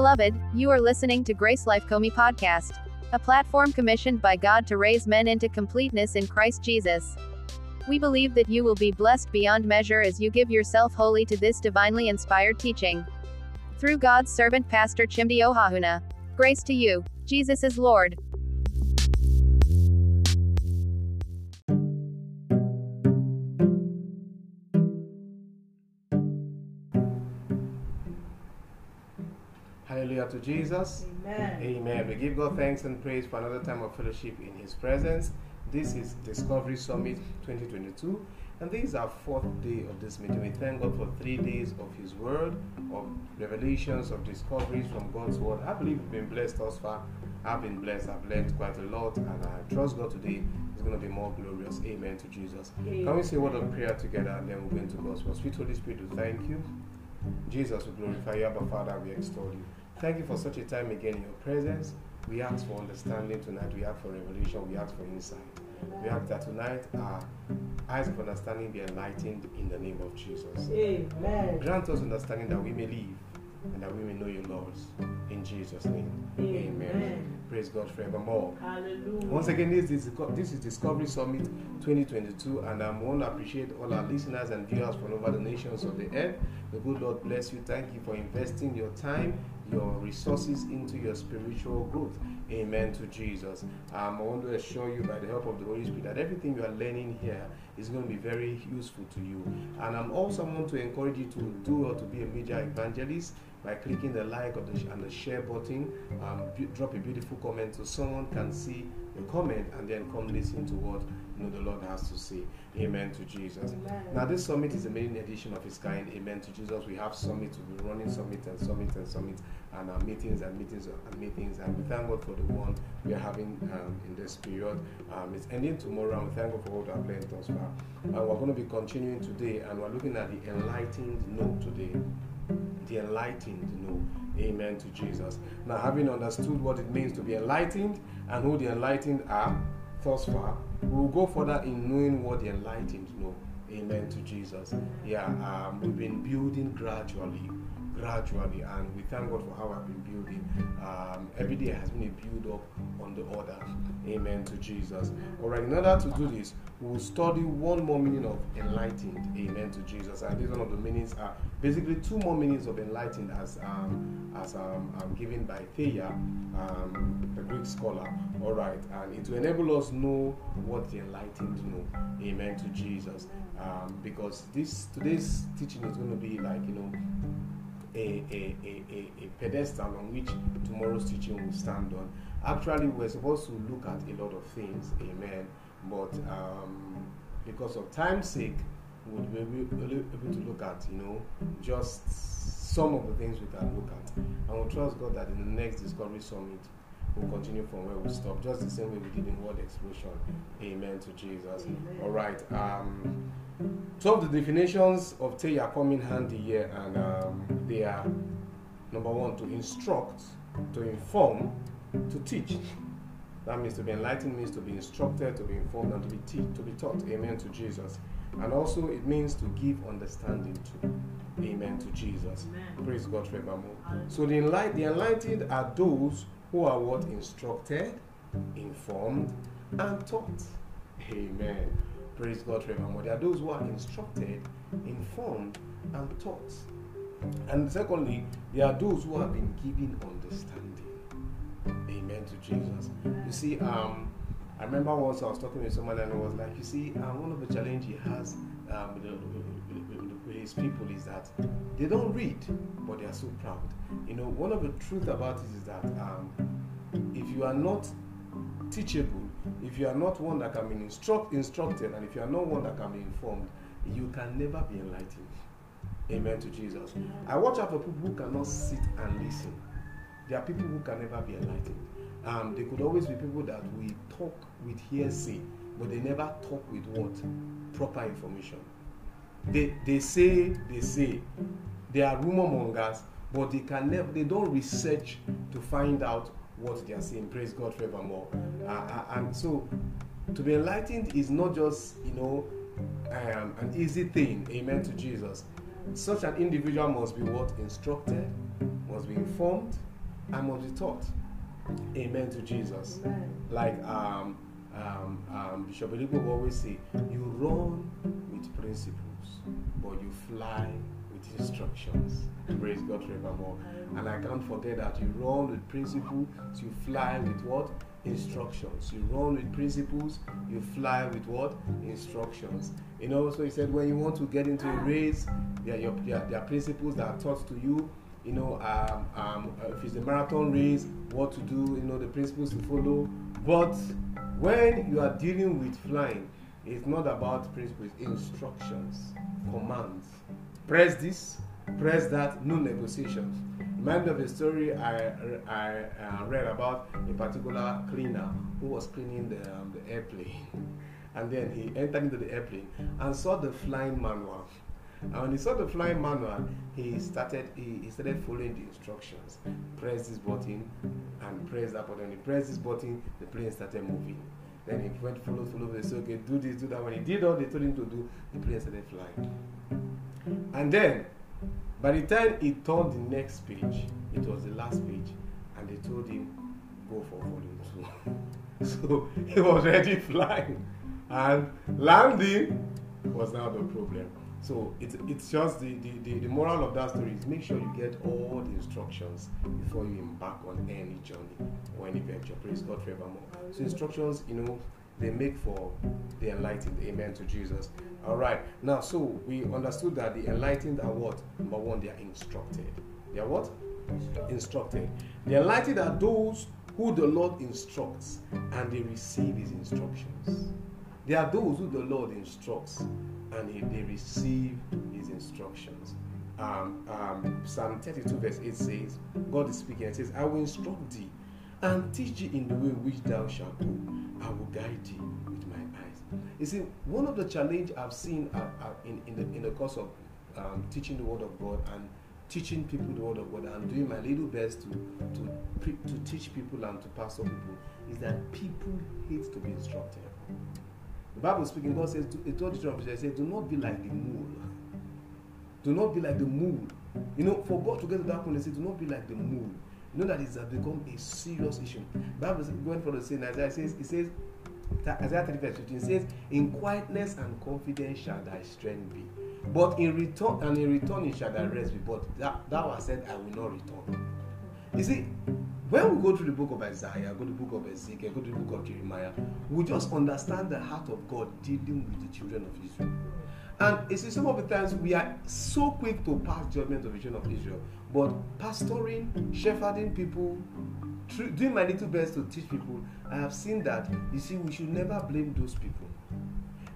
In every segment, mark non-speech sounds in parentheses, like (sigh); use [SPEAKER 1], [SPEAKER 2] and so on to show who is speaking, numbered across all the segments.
[SPEAKER 1] Beloved, you are listening to Grace Life Comey Podcast, a platform commissioned by God to raise men into completeness in Christ Jesus. We believe that you will be blessed beyond measure as you give yourself wholly to this divinely inspired teaching. Through God's servant Pastor Chimdi Ohahuna. Grace to you. Jesus is Lord.
[SPEAKER 2] To Jesus.
[SPEAKER 3] Amen.
[SPEAKER 2] Amen. We give God thanks and praise for another time of fellowship in His presence. This is Discovery Summit 2022, and this is our fourth day of this meeting. We thank God for three days of His Word, of revelations, of discoveries from God's Word. I believe we've been blessed thus far. I've been blessed. I've learned quite a lot, and I trust God today is going to be more glorious. Amen to Jesus. Can we say a word of prayer together, and then we'll go into God's Word? Sweet Holy Spirit, we thank you. Jesus, we glorify you, Abba Father, we extol you. Thank you for such a time again in your presence. We ask for understanding tonight. We ask for revelation. We ask for insight. We ask that tonight our eyes of understanding be enlightened in the name of Jesus.
[SPEAKER 3] Amen.
[SPEAKER 2] Grant us understanding that we may live and that we may know your laws. In Jesus' name. Amen.
[SPEAKER 3] Amen.
[SPEAKER 2] Praise God forevermore.
[SPEAKER 3] Hallelujah.
[SPEAKER 2] Once again, this is this is Discovery Summit 2022, and I want to appreciate all our listeners and viewers from over the nations of the earth. The good Lord bless you. Thank you for investing your time, your resources into your spiritual growth. Amen to Jesus. Um, I want to assure you by the help of the Holy Spirit that everything you are learning here is going to be very useful to you. And I'm also want to encourage you to do or to be a major evangelist by clicking the like the, and the share button. Um, drop a beautiful comment so someone can see the comment and then come listen to what know the Lord has to say. Amen to Jesus.
[SPEAKER 3] Amen.
[SPEAKER 2] Now this summit is a main edition of its kind. Amen to Jesus. We have summit. We'll be running summit and summit and summit and uh, meetings and meetings and meetings. And we thank God for the one we are having um, in this period. Um, it's ending tomorrow, and we thank God for what have learned thus far. And we're going to be continuing today, and we're looking at the enlightened no today the enlightened know. Amen to Jesus. Now, having understood what it means to be enlightened and who the enlightened are, thus far, we will go further in knowing what the enlightened know. Amen to Jesus. Yeah, um, we've been building gradually, gradually, and we thank God for how I've been building. Um, every day has been a build up on the order. Amen to Jesus. All right, in order to do this, we will study one more meaning of enlightened. Amen to Jesus. And this one of the meanings are basically two more meanings of enlightened as um, as um, um, given by Thayer, um, the Greek scholar. All right, and it will enable us know what the enlightened know. Amen to Jesus. Um, because this today's teaching is going to be like you know a, a, a, a, pedestal on which tomorrow's teaching will stand on. Actually, we're supposed to look at a lot of things, amen. But um, because of time's sake, we would be able to look at, you know, just some of the things we can look at. And we'll trust God that in the next Discovery Summit, we'll continue from where we stopped, just the same way we did in Word Explosion. Amen to Jesus.
[SPEAKER 3] Amen.
[SPEAKER 2] All right. Um, some of the definitions of Thayer come in handy here, and um, they are number one to instruct, to inform, to teach. That means to be enlightened means to be instructed, to be informed, and to be te- to be taught. Amen to Jesus. And also it means to give understanding to. Amen to Jesus.
[SPEAKER 3] Amen.
[SPEAKER 2] Praise God forevermore. So the enlightened, the enlightened are those who are what instructed, informed, and taught. Amen. Praise God forevermore. They are those who are instructed, informed, and taught. And secondly, there are those who have been given understanding. Amen to Jesus. You see, um, I remember once I was talking with someone and I was like, you see, um, one of the challenges he has um, his people is that they don't read, but they are so proud. You know, one of the truth about it is that um, if you are not teachable, if you are not one that can be instruct, instructed, and if you are not one that can be informed, you can never be enlightened. Amen to Jesus. I watch out for people who cannot sit and listen. There are people who can never be enlightened. Um, they could always be people that we talk with hearsay, but they never talk with what? Proper information. They, they say, they say, they are rumor mongers, but they can never, they don't research to find out what they are saying. Praise God forevermore. Uh, uh, and so, to be enlightened is not just, you know, um, an easy thing. Amen to Jesus. Such an individual must be what? Instructed, must be informed and must be taught. Amen to Jesus. Amen. Like um, um, um, Bishop Elibo always say, you run with principles, but you fly with instructions. Praise God forevermore. And I can't forget that you run with principles, you fly with what? Instructions. You run with principles, you fly with what? Instructions. You know, so he said when you want to get into a race, there are, there, there are principles that are taught to you you know, um, um, if it's a marathon race, what to do, you know, the principles to follow. But when you are dealing with flying, it's not about principles, instructions, commands. Press this, press that, no negotiations. Remind of a story I, I read about a particular cleaner who was cleaning the, um, the airplane. (laughs) And then he entered into the airplane and saw the flying manual. And when he saw the flying manual, he started he, he started following the instructions. Press this button and press that button. He pressed this button, the plane started moving. Then he went follow, follow. They said, okay, do this, do that. When he did all they told him to do, the plane started flying. And then, by the time he turned the next page, it was the last page, and they told him, go for volume two. (laughs) so he was ready (laughs) flying. And landing was now the problem. So it's, it's just the, the, the, the, moral of that story is make sure you get all the instructions before you embark on any journey or any venture. Praise God forevermore. So instructions, you know, they make for the enlightened. Amen to Jesus. All right. Now, so we understood that the enlightened are what? Number one, they are instructed. They are what? Instructed. The enlightened are those who the Lord instructs and they receive his instructions. They are those who the Lord instructs and he, they receive his instructions. Um, um, Psalm 32, verse 8 says, God is speaking and says, I will instruct thee and teach thee in the way which thou shalt go. I will guide thee with my eyes. You see, one of the challenge I've seen uh, uh, in, in, the, in the course of um, teaching the Word of God and teaching people the Word of God and doing my little best to, to, to teach people and to pass pastor people is that people hate to be instructed. The Bible speaking, God says, He told the children said, Do not be like the mule. Do not be like the mule. You know, for God to get to that point, He said, Do not be like the mule. You know that it has become a serious issue. Bible is going the same. Isaiah says, It says, Isaiah 30 verse 15 says, In quietness and confidence shall thy strength be. But in return, and in return it shall thy rest be. But that, thou hast said, I will not return. You see, when we go through the book of Isaiah, go to the book of Ezekiel, go to the book of Jeremiah, we just understand the heart of God dealing with the children of Israel. And you see, some of the times we are so quick to pass judgment of the children of Israel, but pastoring, shepherding people, doing my little best to teach people, I have seen that, you see, we should never blame those people.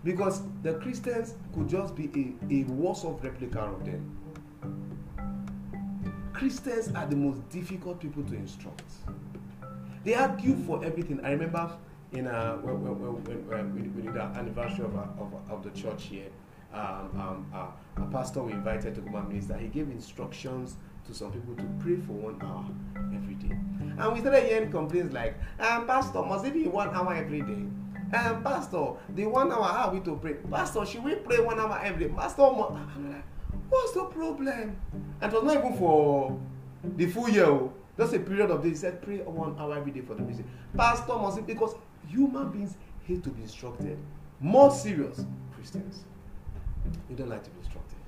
[SPEAKER 2] Because the Christians could just be a, a worse off replica of them. Christians are the most difficult people to instruct. They argue for everything. I remember in a, when, when, when, we, we did our anniversary of, of, of the church here, um, um, uh, a pastor we invited to come and minister, he gave instructions to some people to pray for one hour every day. And we started hearing complaints like, um, Pastor, must it be one hour every day? Um, Pastor, the one hour, how are we to pray? Pastor, should we pray one hour every day? Pastor, What's the problem? And it was not even for the full year. Oh. Just a period of days. He said, pray one hour every day for the music. Pastor must because human beings hate to be instructed. More serious, Christians. You don't like to be instructed.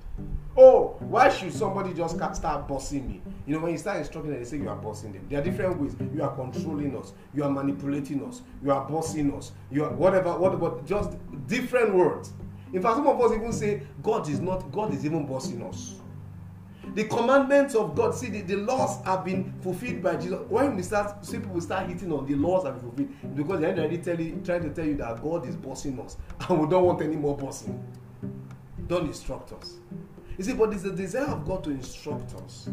[SPEAKER 2] Oh, why should somebody just start bossing me? You know, when you start instructing them, they say you are bossing them. There are different ways. You are controlling us. You are manipulating us. You are bossing us. You are whatever, whatever, just different words. In fact, some of us even say God is not, God is even bossing us. The commandments of God, see, the, the laws have been fulfilled by Jesus. When we start, see people start hitting on the laws have been fulfilled because they're already tell you, trying to tell you that God is bossing us (laughs) and we don't want any more bossing. Don't instruct us. You see, but it's the desire of God to instruct us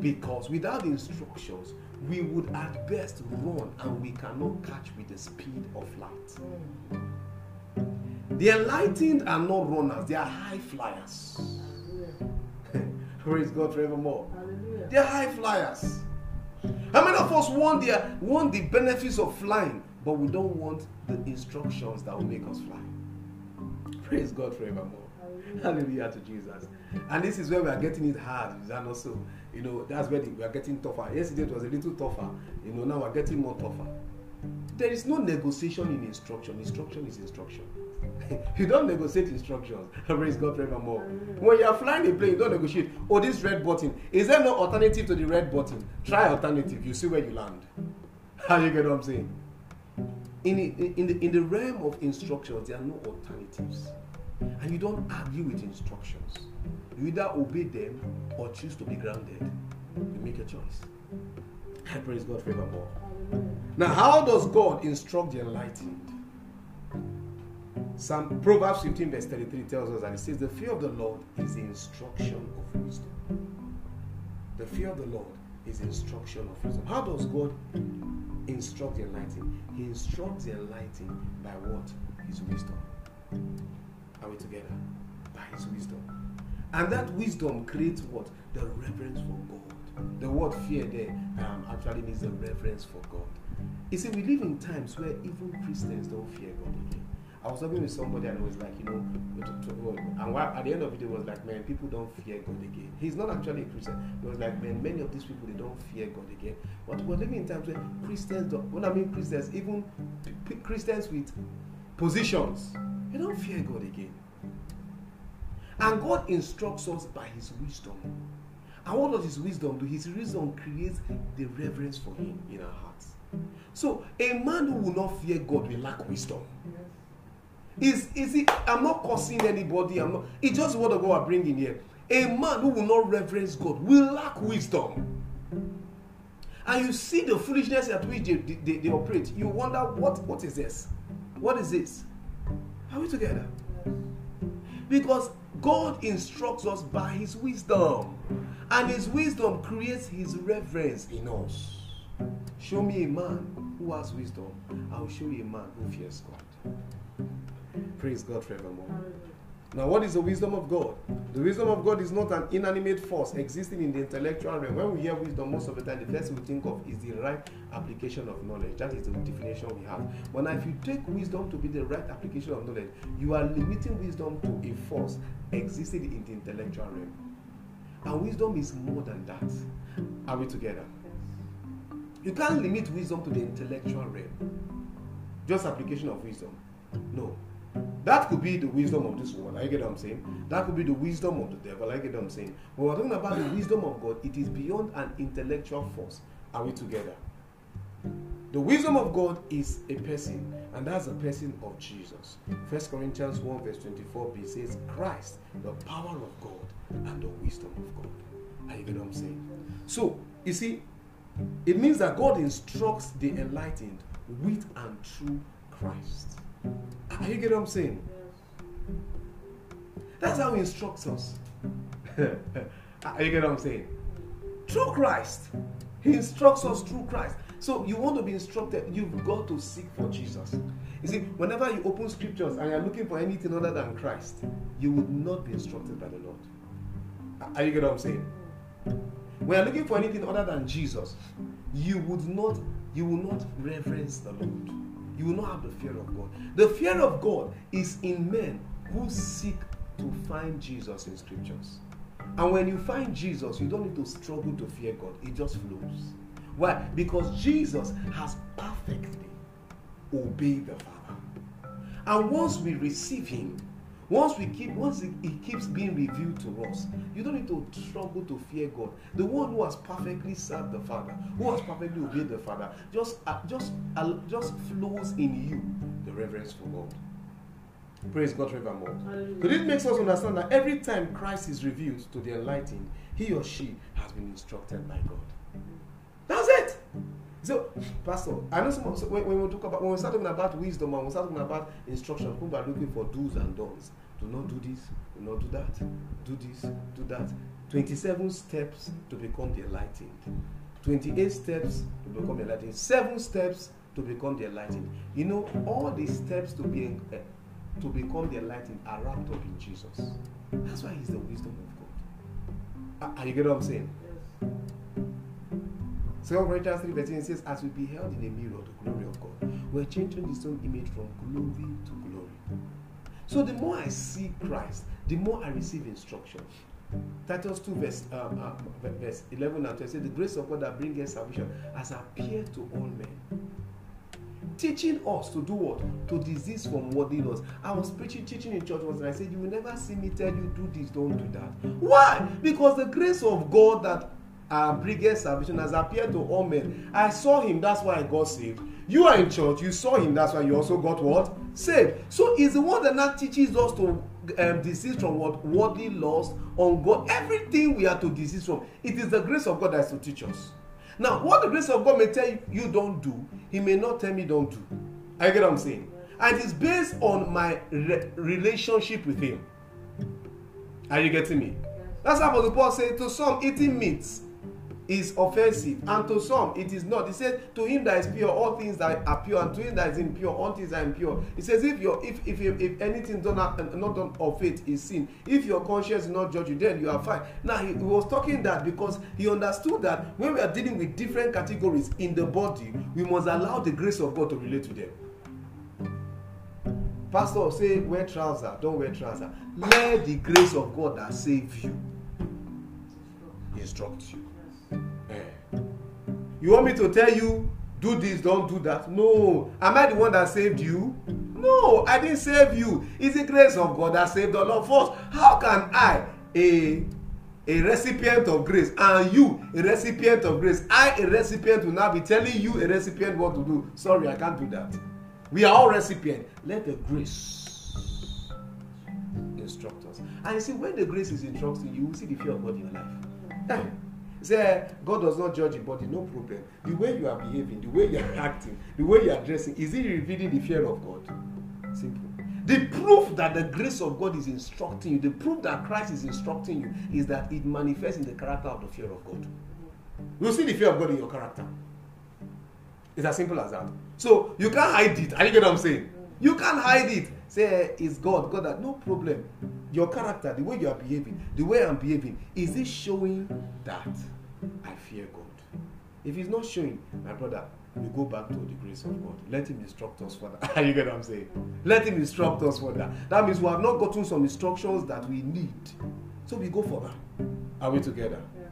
[SPEAKER 2] because without instructions, we would at best run and we cannot catch with the speed of light. The enlightened are not runners, they are high flyers. (laughs) Praise God forevermore. Hallelujah. They are high flyers. How many of us want the, want the benefits of flying, but we don't want the instructions that will make us fly? Praise God forevermore. Hallelujah to Jesus. And this is where we are getting it hard. Is that not so? You know, that's where we are getting tougher. Yesterday it was a little tougher. You know, now we're getting more tougher. There is no negotiation in instruction. Instruction is instruction. (laughs) you don't negotiate instructions. (laughs) Praise God forevermore. Mm. When you are flying a plane, you don't negotiate. Oh, this red button. Is there no alternative to the red button? Try alternative. You see where you land. (laughs) How you get what I'm saying? In the, in, the, in the realm of instructions, there are no alternatives. And you don't argue with instructions. You either obey them or choose to be grounded. You make a choice. I Praise God forevermore. Now, how does God instruct the enlightened? Some Proverbs 15, verse 33 tells us that it says, The fear of the Lord is the instruction of wisdom. The fear of the Lord is the instruction of wisdom. How does God instruct the enlightened? He instructs the enlightened by what? His wisdom. Are we together? By his wisdom. And that wisdom creates what? The reverence for God. The word fear there um, actually means the reverence for God. You see, we live in times where even Christians don't fear God again. I was talking with somebody and it was like, you know, and at the end of it, it was like, man, people don't fear God again. He's not actually a Christian. It was like, man, many of these people, they don't fear God again. But we're living in times where Christians don't, when I mean Christians, even Christians with positions, they don't fear God again. And God instructs us by His wisdom. And what does His wisdom do? His wisdom creates the reverence for Him in our hearts. So a man who will not fear God will lack wisdom. Is is it? I'm not cursing anybody. I'm not. It's just what God are bringing here. A man who will not reverence God will lack wisdom. And you see the foolishness at which they, they, they operate. You wonder what what is this? What is this? Are we together? Because God instructs us by His wisdom, and His wisdom creates His reverence in us. Show me a man who has wisdom, I will show you a man who fears God. Praise God forevermore. Now, what is the wisdom of God? The wisdom of God is not an inanimate force existing in the intellectual realm. When we hear wisdom, most of the time, the first we think of is the right application of knowledge. That is the definition we have. But now, if you take wisdom to be the right application of knowledge, you are limiting wisdom to a force existing in the intellectual realm. And wisdom is more than that. Are we together? You can't limit wisdom to the intellectual realm. Just application of wisdom. No. That could be the wisdom of this world. I get what I'm saying. That could be the wisdom of the devil. I get what I'm saying. When we're talking about the wisdom of God. It is beyond an intellectual force. Are we together? The wisdom of God is a person, and that's the person of Jesus. First Corinthians 1, verse 24b says, Christ, the power of God and the wisdom of God. Are you get what I'm saying? So, you see, it means that God instructs the enlightened with and through Christ. Are you get what I'm saying? That's how He instructs us. Are (laughs) ah, you get what I'm saying? Through Christ. He instructs us through Christ. So you want to be instructed, you've got to seek for Jesus. You see, whenever you open scriptures and you're looking for anything other than Christ, you would not be instructed by the Lord. Are you get what I'm saying? When you're looking for anything other than Jesus, you would not, you will not reverence the Lord you will not have the fear of God. The fear of God is in men who seek to find Jesus in scriptures. And when you find Jesus, you don't need to struggle to fear God, it just flows. Why? Because Jesus has perfectly obeyed the Father. And once we receive Him, once we keep, once it, it, keeps being revealed to us, you don't need to struggle to fear God. The one who has perfectly served the Father, who has perfectly obeyed the Father, just uh, just uh, just flows in you the reverence for God. Praise God forevermore. So this makes us understand that every time Christ is revealed to the enlightened, he or she has been instructed by God. That's it. So, Pastor, I know some, so when, when, we talk about when we start talking about wisdom and we start talking about instruction, people are looking for do's and don'ts. Do not do this, do not do that, do this, do that. 27 steps to become the enlightened. 28 steps to become the enlightened. Seven steps to become the enlightened. You know, all the steps to be uh, to become the enlightened are wrapped up in Jesus. That's why He's the wisdom of God. Are you get what I'm saying? Yes. Second Corinthians 3 verse says, As we beheld in a mirror the glory of God, we're changing the same image from glory to. So the more I see Christ, the more I receive instruction. Titus 2, verse, um, uh, verse 11 and 12 says, The grace of God that bringeth salvation has appeared to all men. Teaching us to do what? To desist from what worldly laws. I was preaching, teaching in church once, and I said, You will never see me tell you, do this, don't do that. Why? Because the grace of God that uh, salvation has appeared to all men. I saw him, that's why I got saved. You are in church, you saw him, that's why you also got what? Saved. So he's the one that now teaches us to um, desist from what worldly laws on God. Everything we are to desist from. It is the grace of God that is to teach us. Now, what the grace of God may tell you, you don't do, He may not tell me don't do. I get what I'm saying? And it's based on my re- relationship with Him. Are you getting me? That's how the Paul said to some eating meats is offensive, and to some it is not. He said, To him that is pure, all things that are pure, and to him that is impure, all things are impure. He says, If your if if if anything done uh, not done of faith is sin, if your conscience is not judge you, then you are fine. Now he, he was talking that because he understood that when we are dealing with different categories in the body, we must allow the grace of God to relate to them. Pastor say wear trouser, don't wear trouser. Let the grace of God that save you instruct you. You want me to tell you, do this, don't do that? No. Am I the one that saved you? No, I didn't save you. It's the grace of God that saved all of us. How can I, a a recipient of grace and you a recipient of grace i a recipient will now be telling you a recipient what to do sorry i can't do that we are all recipient let the grace instruct us and you see when the grace is instructing you you will see the fear of god in your life say god does not judge your body no problem. The way you are behaving the way you are acting the way you are dressing is it revealing the fear of god? Simple. The proof that the grace of god is instructing you the proof that christ is instructing you is that it manifests in the character of the fear of god. You see the fear of god in your character. It's as simple as that. So you can't hide it. Are you get what i'm saying you can't hide it say it's god god that no problem your character the way you are behaving the way i'm behaving is it showing that I fear God. If He's not showing, my brother, we go back to the grace of God. Let Him instruct us for further. (laughs) you get what I'm saying? Let Him instruct us further. That That means we have not gotten some instructions that we need. So we go further. Are we together? Yes.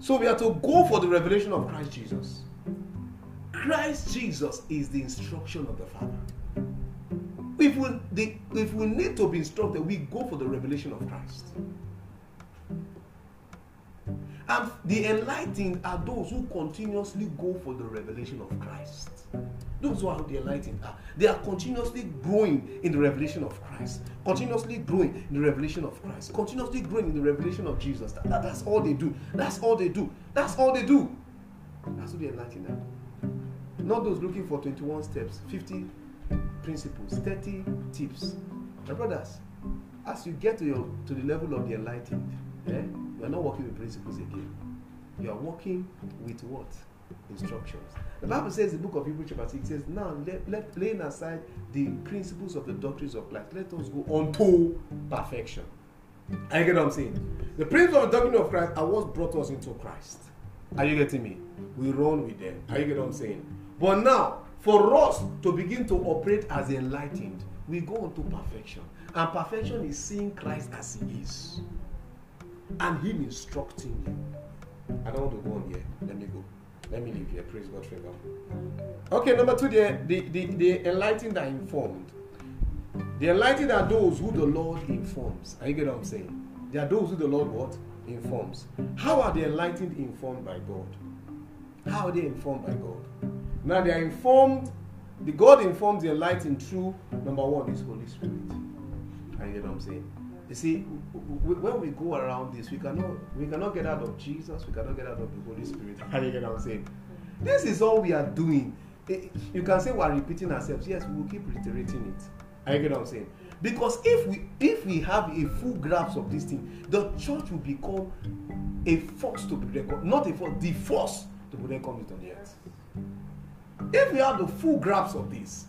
[SPEAKER 2] So we are to go for the revelation of Christ Jesus. Christ Jesus is the instruction of the Father. If we, the, if we need to be instructed, we go for the revelation of Christ. And the enlightened are those who continuously go for the revelation of Christ. Those who are the enlightened are. They are continuously growing in the revelation of Christ. Continuously growing in the revelation of Christ. Continuously growing in the revelation of Jesus. That, that, that's all they do. That's all they do. That's all they do. That's who the enlightened are. Not those looking for 21 steps, 50 principles, 30 tips. My brothers, as you get to, your, to the level of the enlightened, eh, you are not working with principles again. You are working with what? Instructions. The Bible says, the book of Hebrews, chapter 6 says, Now let, let laying aside the principles of the doctrines of Christ, let us go on to perfection. I get what I'm saying? The principles of the doctrine of Christ are what brought us into Christ. Are you getting me? We run with them. Are you getting what I'm saying? But now, for us to begin to operate as enlightened, we go on to perfection. And perfection is seeing Christ as He is and Him instructing you. I don't want to go on here. Let me go. Let me leave here. Praise God forever. Okay, number two, the, the, the, the enlightened are informed. The enlightened are those who the Lord informs. Are you get what I'm saying? They are those who the Lord what? Informs. How are the enlightened informed by God? How are they informed by God? Now they are informed, the God informs the enlightened through number one is Holy Spirit. Are you get what I'm saying? You see, when we go around this, we cannot we cannot get out of Jesus, we cannot get out of the Holy Spirit. How you get what I'm saying? This is all we are doing. Eh, you can say we are repeating ourselves. Yes, we will keep reiterating it. Are you get what I'm saying? Because if we if we have a full grasp of this thing, the church will become a force to be reckoned, not a force, the force to be reckoned on the earth. If we have the full grasp of this,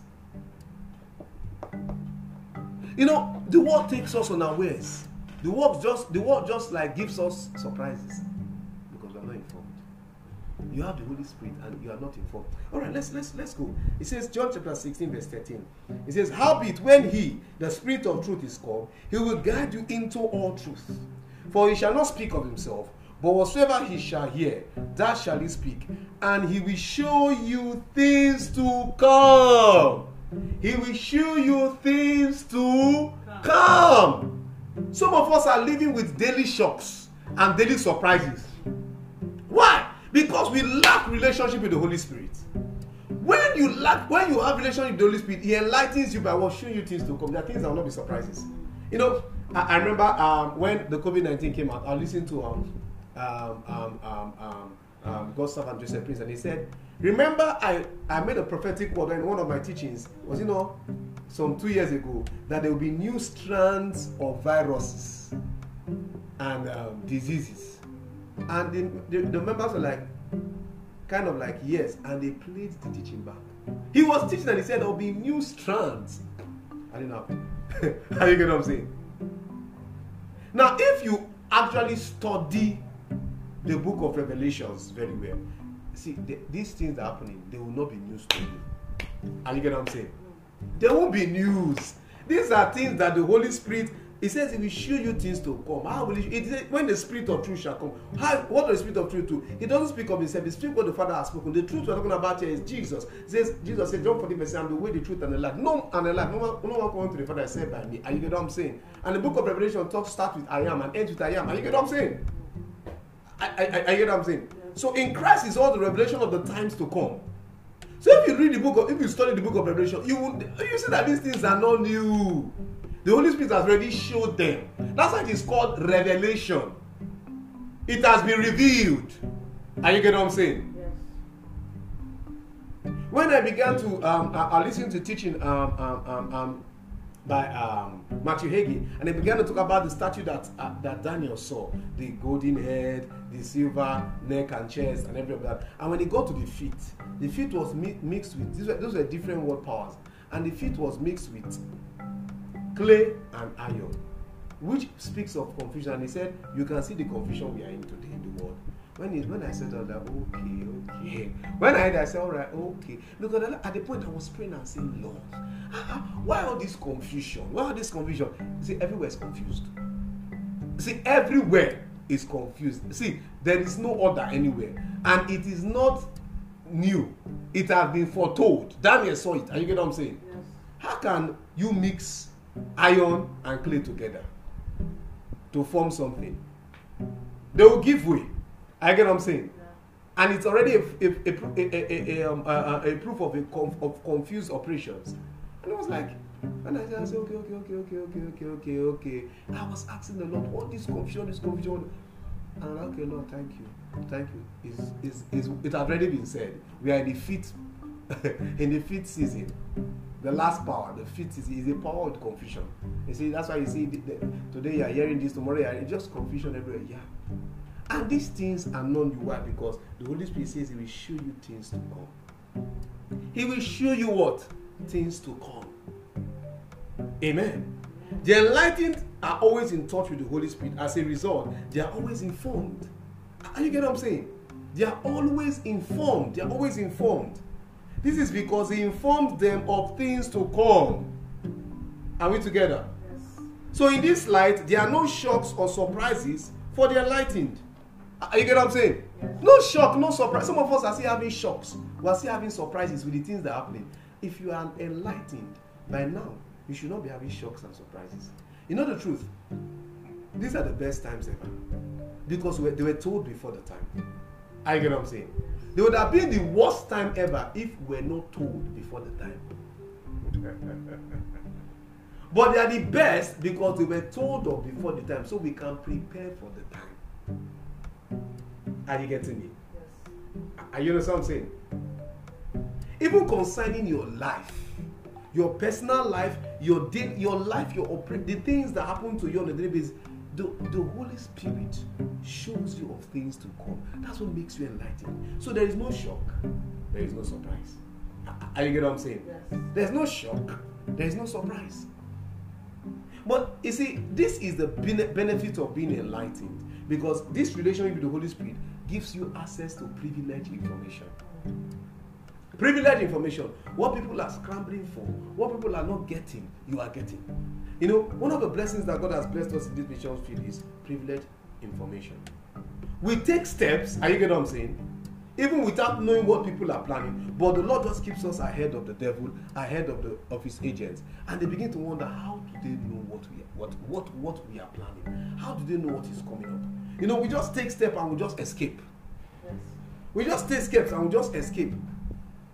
[SPEAKER 2] you know, the world takes us unawares. The world just the world just like gives us surprises because we're not informed. You have the Holy Spirit and you are not informed. All right, let's let's let's go. It says John chapter 16, verse 13. It says, Howbeit, when he, the Spirit of truth, is come, he will guide you into all truth. For he shall not speak of himself, but whatsoever he shall hear, that shall he speak, and he will show you things to come. He will show you things to come. Some of us are living with daily shocks and daily surprises. Why? Because we lack relationship with the Holy Spirit. When you lack, when you have relationship with the Holy Spirit, He enlightens you by showing you things to come. There are things that will not be surprises. You know, I, I remember um, when the COVID nineteen came out, I listened to um, um, um, um, um, um, God's servant Joseph Prince, and he said, "Remember, I I made a prophetic word in one of my teachings. Was you know, some two years ago, that there will be new strands of viruses and um, diseases." And the, the, the members were like, kind of like, yes, and they played the teaching back. He was teaching and he said there will be new strands. I didn't happen. How (laughs) you get what I'm saying? Now, if you actually study the book of Revelations very well, see, the, these things are happening, they will not be news to you. Are you get what I'm saying? There won't be news. These are things that the Holy Spirit He says he will show you things to come. How will he? Says, when the spirit of truth shall come. How, what does the spirit of truth do? He doesn't speak of himself. He speaks what the Father has spoken. The truth we're talking about here is Jesus. It says Jesus said, John 14 verse I'm the way, the truth, and the life. No and the life. No one, no one coming to the Father except by me. Are you get what I'm saying? And the book of Revelation talks start with I am and ends with I am. Are you get what I'm saying? I, I, I, get what I'm saying. So in Christ is all the revelation of the times to come. So if you read the book of, if you study the book of Revelation, you will you see that these things are not new. The Holy Spirit has already showed them. That's why it is called revelation. It has been revealed. Are you getting what I'm saying?
[SPEAKER 3] Yes.
[SPEAKER 2] When I began to, um, I, I listened to teaching um, um, um, um, by um, Matthew Hagee, and they began to talk about the statue that uh, that Daniel saw, the golden head, the silver neck and chest, and every of that. And when he got to the feet, the feet was mi- mixed with these were, those were different word powers, and the feet was mixed with clay and iron, which speaks of confusion. And he said, You can see the confusion we are in today in the world. When, it, when I said all that, okay, okay. When I heard, I said, All right, okay. Because at the point I was praying and saying, Lord, ah, ah, why all this confusion? Why all this confusion? You see, everywhere is confused. See, everywhere is confused. See, there is no order anywhere. And it is not new, it has been foretold. Daniel saw it. Are you get what I'm saying?
[SPEAKER 3] Yes.
[SPEAKER 2] How can you mix iron and clay together to form something? They will give way. I get what I'm saying?
[SPEAKER 3] Yeah.
[SPEAKER 2] And it's already a, a, a, a, a, a, um, a, a, a proof of, a conf, of confused operations. And I was like, and I said, I said, okay, okay, okay, okay, okay, okay, okay, okay. I was asking the Lord, all this confusion, this confusion. And I'm like, okay, Lord, thank you. Thank you. It's, it's, it's, it has already been said. We are in the fifth, (laughs) in the fifth season. The last power, the fifth season, is a power of confusion. You see, that's why you see the, the, today you are hearing this, tomorrow you are just confusion everywhere. Yeah. And these things are not new. Why? Because the Holy Spirit says He will show you things to come. He will show you what? Things to come. Amen. The enlightened are always in touch with the Holy Spirit. As a result, they are always informed. Are you get what I'm saying? They are always informed. They are always informed. This is because He informed them of things to come. Are we together?
[SPEAKER 3] Yes.
[SPEAKER 2] So in this light, there are no shocks or surprises for the enlightened. Are you get what I'm saying?
[SPEAKER 3] Yes.
[SPEAKER 2] No shock, no surprise. Some of us are still having shocks. We are still having surprises with the things that are happening. If you are enlightened by now, you should not be having shocks and surprises. You know the truth? These are the best times ever. Because we- they were told before the time. I get what I'm saying? They would have been the worst time ever if we were not told before the time. (laughs) but they are the best because they were told of before the time, so we can prepare for the time. Are you getting me?
[SPEAKER 3] Yes.
[SPEAKER 2] Are you understand what I'm saying? Even concerning your life, your personal life, your day, your life, your operate, the things that happen to you on a daily basis, the, the Holy Spirit shows you of things to come. That's what makes you enlightened. So there is no shock, there is no surprise. Are you get what I'm saying?
[SPEAKER 3] Yes.
[SPEAKER 2] There's no shock, there's no surprise. But you see, this is the benefit of being enlightened because this relationship with the Holy Spirit gives you access to privileged information. Privileged information. What people are scrambling for, what people are not getting, you are getting. You know, one of the blessings that God has blessed us in this mission field is privileged information. We take steps, are you getting what I'm saying? Even without knowing what people are planning, but the Lord just keeps us ahead of the devil, ahead of the of his agents, and they begin to wonder how do they know what we what what what we are planning? How do they know what is coming up? You know, we just take step and we just escape. Yes. We just take steps and we just escape.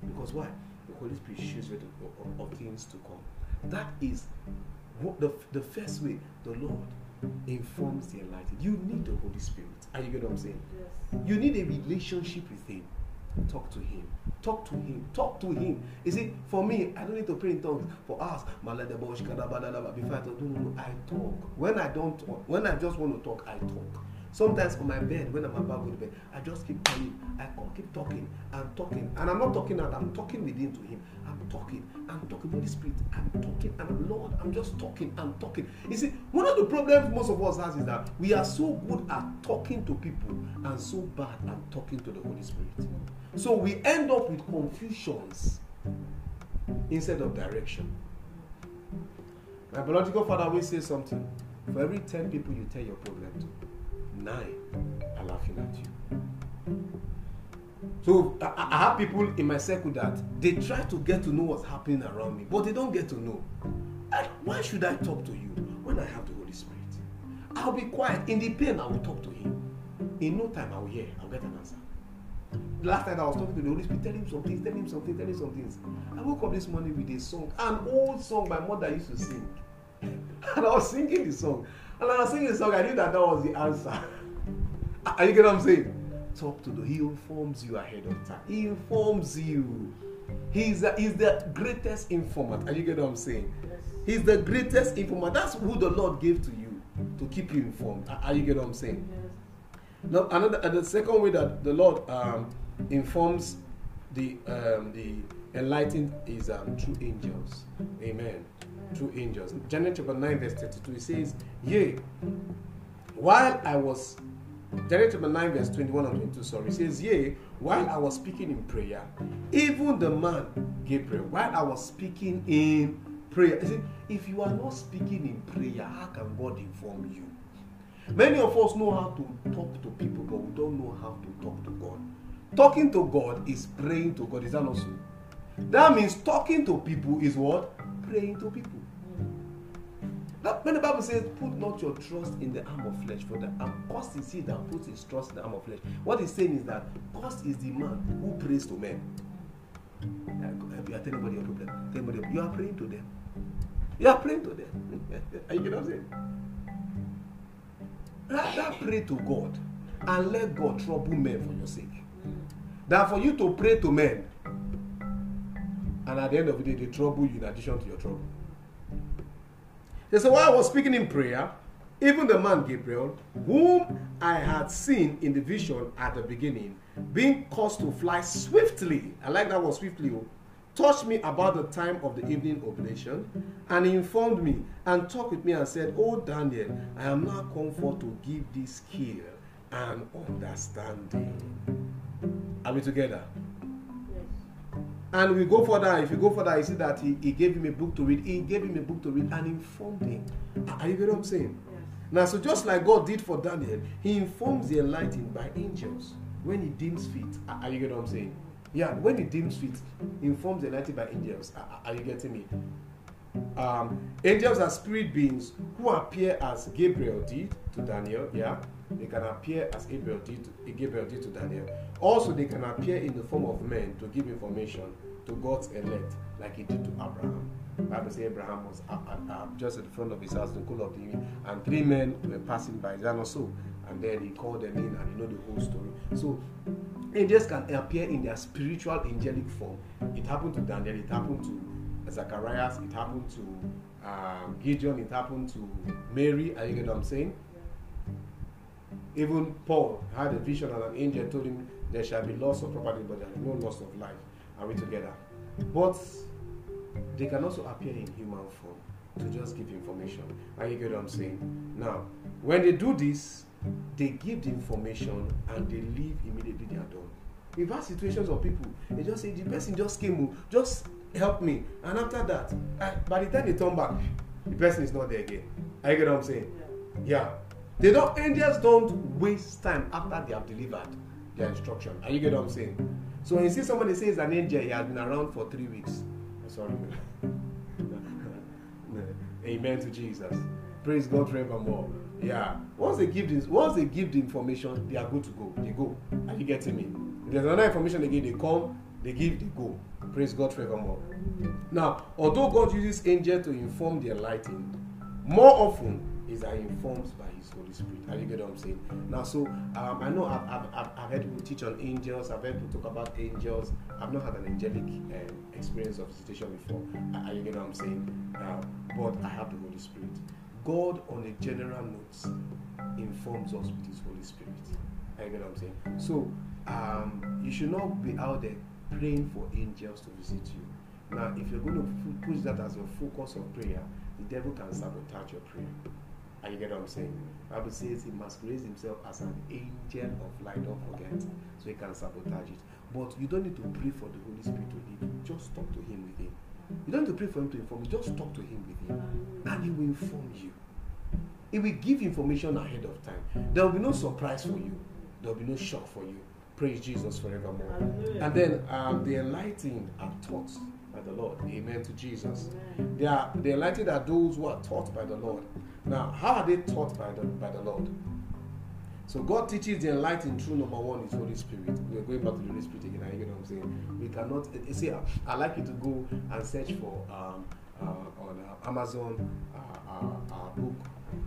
[SPEAKER 2] Because why? The Holy Spirit shows you of, of, things to come. That is what the, the first way the Lord informs the enlightened. You need the Holy Spirit. Are you get what I'm saying? Yes. You need a relationship with Him. Talk to Him. Talk to Him. Talk to Him. You see, for me, I don't need to pray in tongues. For us, before I talk, no, no, no, I talk. When I don't talk, when I just want to talk, I talk. Sometimes on my bed, when I'm about to go to bed, I just keep calling. I keep talking I'm talking. And I'm not talking out, I'm talking within to Him. I'm talking, I'm talking, Holy Spirit, I'm talking, and Lord, I'm just talking, I'm talking. You see, one of the problems most of us has is that we are so good at talking to people and so bad at talking to the Holy Spirit. So we end up with confusions instead of direction. My biological father will say something. For every 10 people you tell your problem to, nine are laughing at you. So I, I have people in my circle that they try to get to know what's happening around me, but they don't get to know. And why should I talk to you when I have the Holy Spirit? I'll be quiet. In the pain, I will talk to him. In no time, I will hear. I'll get an answer. Last night I was talking to the Holy Spirit, telling him something, telling him something, telling him some things. I woke up this morning with a song, an old song my mother used to sing. (laughs) And I was singing the song. And I was singing the song, I knew that that was the answer. (laughs) Are you get what I'm saying? talk to the he informs you ahead of time. He informs you. He's the, he's the greatest informant are you get what i'm saying? Yes. he's the greatest informant that's who the lord gave to you to keep you informed. Are you get what i'm saying? Yes. now another the second way that the lord um, informs the um, the enlightened is um, through angels. Amen. Through angels. Daniel chapter 9 verse 32 it says yea while i was Daniel chapter 9, verse 21 and 22, sorry, says, Yea, while I was speaking in prayer, even the man Gabriel, while I was speaking in prayer, see, if you are not speaking in prayer, how can God inform you? Many of us know how to talk to people, but we don't know how to talk to God. Talking to God is praying to God. Is that not so? That means talking to people is what? Praying to people. That, when the Bible says, put not your trust in the arm of flesh, for the arm, cost is he that puts his trust in the arm of flesh. What he's saying is that cost is the man who prays to men. You are telling anybody your problem. Tell anybody, you are praying to them. You are praying to them. (laughs) are you getting what I'm saying? Rather pray to God and let God trouble men for your sake. Than for you to pray to men and at the end of the day they trouble you in addition to your trouble. They said, while I was speaking in prayer, even the man Gabriel, whom I had seen in the vision at the beginning, being caused to fly swiftly, I like that word swiftly, oh, touched me about the time of the evening oblation, and informed me and talked with me and said, Oh Daniel, I am now come forth to give thee skill and understanding. Are we together? And we go further. If you go further, you see that he, he gave him a book to read. He gave him a book to read and informed him. Are you getting what I'm saying? Yes. Now, so just like God did for Daniel, he informs the enlightened by angels when he deems fit. Are you getting what I'm saying? Yeah, when he deems fit, he informs the enlightened by angels. Are you getting me? Um, angels are spirit beings who appear as Gabriel did to Daniel. Yeah, they can appear as Gabriel did to, Gabriel did to Daniel. Also, they can appear in the form of men to give information to God's elect, like he did to Abraham. Bible says Abraham was uh, uh, uh, just at the front of his house, the cool of the evening, and three men were passing by. Not so? And then he called them in, and you know the whole story. So angels can appear in their spiritual angelic form. It happened to Daniel. It happened to Zacharias. It happened to um, Gideon. It happened to Mary. Are you get what I'm saying? Even Paul had a vision and an angel told him there shall be loss of property, but there be no loss of life. Are we together? But they can also appear in human form to just give information. Are you get what I'm saying? Now, when they do this, they give the information and they leave immediately they are done. We've had situations of people, they just say, the person just came, oh, just help me. And after that, I, by the time they turn back, the person is not there again. I get what I'm saying? Yeah. yeah. They don't, angels don't waste time after they have delivered their instruction. Are you get what I'm saying? So when you see somebody says an angel, he has been around for three weeks. Sorry. (laughs) Amen to Jesus. Praise God forevermore. Yeah. Once they give this, once they give the information, they are good to go. They go. Are you getting me? If there's another information give, they come, they give, they go. Praise God forevermore. Now, although God uses angels to inform the enlightened, more often is informs by his Holy Spirit. Are you get what I'm saying? Now, so um, I know I've, I've, I've, heard people teach on angels, I've heard people talk about angels. I've not had an angelic um, experience of visitation before. Are you get what I'm saying? But I have the Holy Spirit. God, on a general note, informs us with His Holy Spirit. Are you get what I'm saying? So, um, you should not be out there praying for angels to visit you. Now, if you're going to push that as your focus of prayer, the devil can sabotage your prayer. And you get what I'm saying? Bible says he masquerades himself as an angel of light, don't forget. So he can sabotage it. But you don't need to pray for the Holy Spirit to lead you. Just talk to him with him. You don't need to pray for him to inform you. Just talk to him with him. And he will inform you. He will give information ahead of time. There will be no surprise for you. There will be no shock for you. Praise Jesus forevermore. And then um, the enlightened are taught by the Lord. Amen to Jesus. They are the enlightened are those who are taught by the Lord. Now, how are they taught by the by the Lord? So God teaches the enlightened through number one is Holy Spirit. We're going back to the Holy Spirit again. You know what I'm saying? We cannot. You see, I like you to go and search for um, uh, on uh, Amazon uh, uh, uh book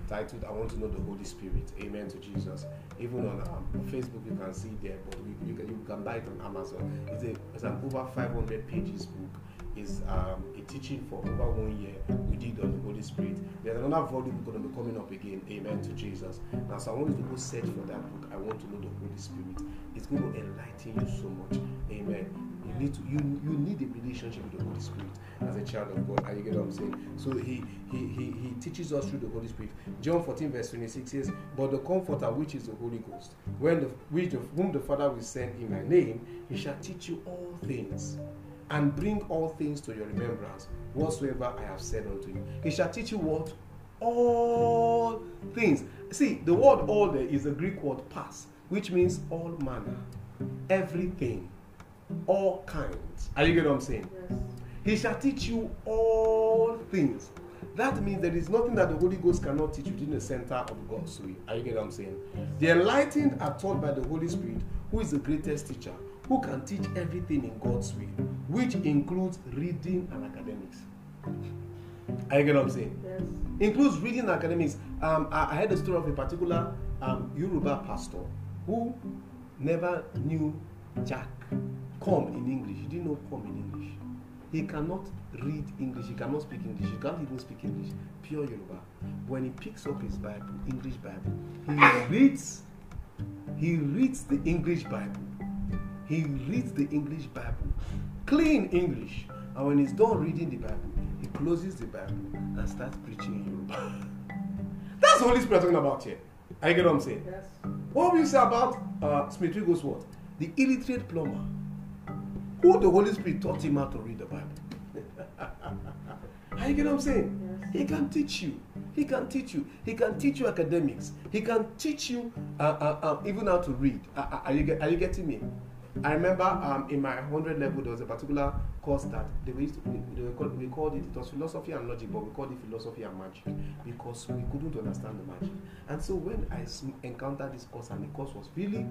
[SPEAKER 2] titled "I Want to Know the Holy Spirit." Amen to Jesus. Even on um, Facebook, you can see there, but we, you, can, you can buy it on Amazon. It's, a, it's an over 500 pages book is um, teaching for over one year we did on the Holy Spirit. There's another volume going to be coming up again. Amen to Jesus. Now, so I want you to go search for that book. I want to know the Holy Spirit. It's going to enlighten you so much. Amen. You need to you you need a relationship with the Holy Spirit as a child of God. And you get what I'm saying? So he he he, he teaches us through the Holy Spirit. John 14 verse 26 says, "But the Comforter, which is the Holy Ghost, when the which the, whom the Father will send in my name, he shall teach you all things." And bring all things to your remembrance, whatsoever I have said unto you. He shall teach you what? All things. See, the word all there is the Greek word pas, which means all manner, everything, all kinds. Are you getting what I'm saying? Yes. He shall teach you all things. That means there is nothing that the Holy Ghost cannot teach you in the center of God's way. Are you getting what I'm saying? The enlightened are taught by the Holy Spirit, who is the greatest teacher who can teach everything in God's way, which includes reading and academics. Are you get what I'm saying? Yes. Includes reading and academics. Um, I, I heard the story of a particular um, Yoruba pastor who never knew Jack come in English. He didn't know come in English. He cannot read English. He cannot speak English. He can't even speak English. Pure Yoruba. When he picks up his Bible, English Bible, he reads. He reads the English Bible he reads the English Bible, clean English. And when he's done reading the Bible, he closes the Bible and starts preaching in Yoruba. (laughs) That's the Holy Spirit talking about here. I get what I'm saying? Yes. What will you say about uh, Smith what? The illiterate plumber. Who the Holy Spirit taught him how to read the Bible. (laughs) How you get what I'm saying? Yes. He can teach you. He can teach you. He can teach you academics. He can teach you uh, uh, uh, even how to read. Uh, uh, are, you get, are you getting me? I remember um, in my 100 level, there was a particular course that they used to, they were called, we called it, it was philosophy and logic, but we called it philosophy and magic because we couldn't understand the magic. And so when I encountered this course and the course was really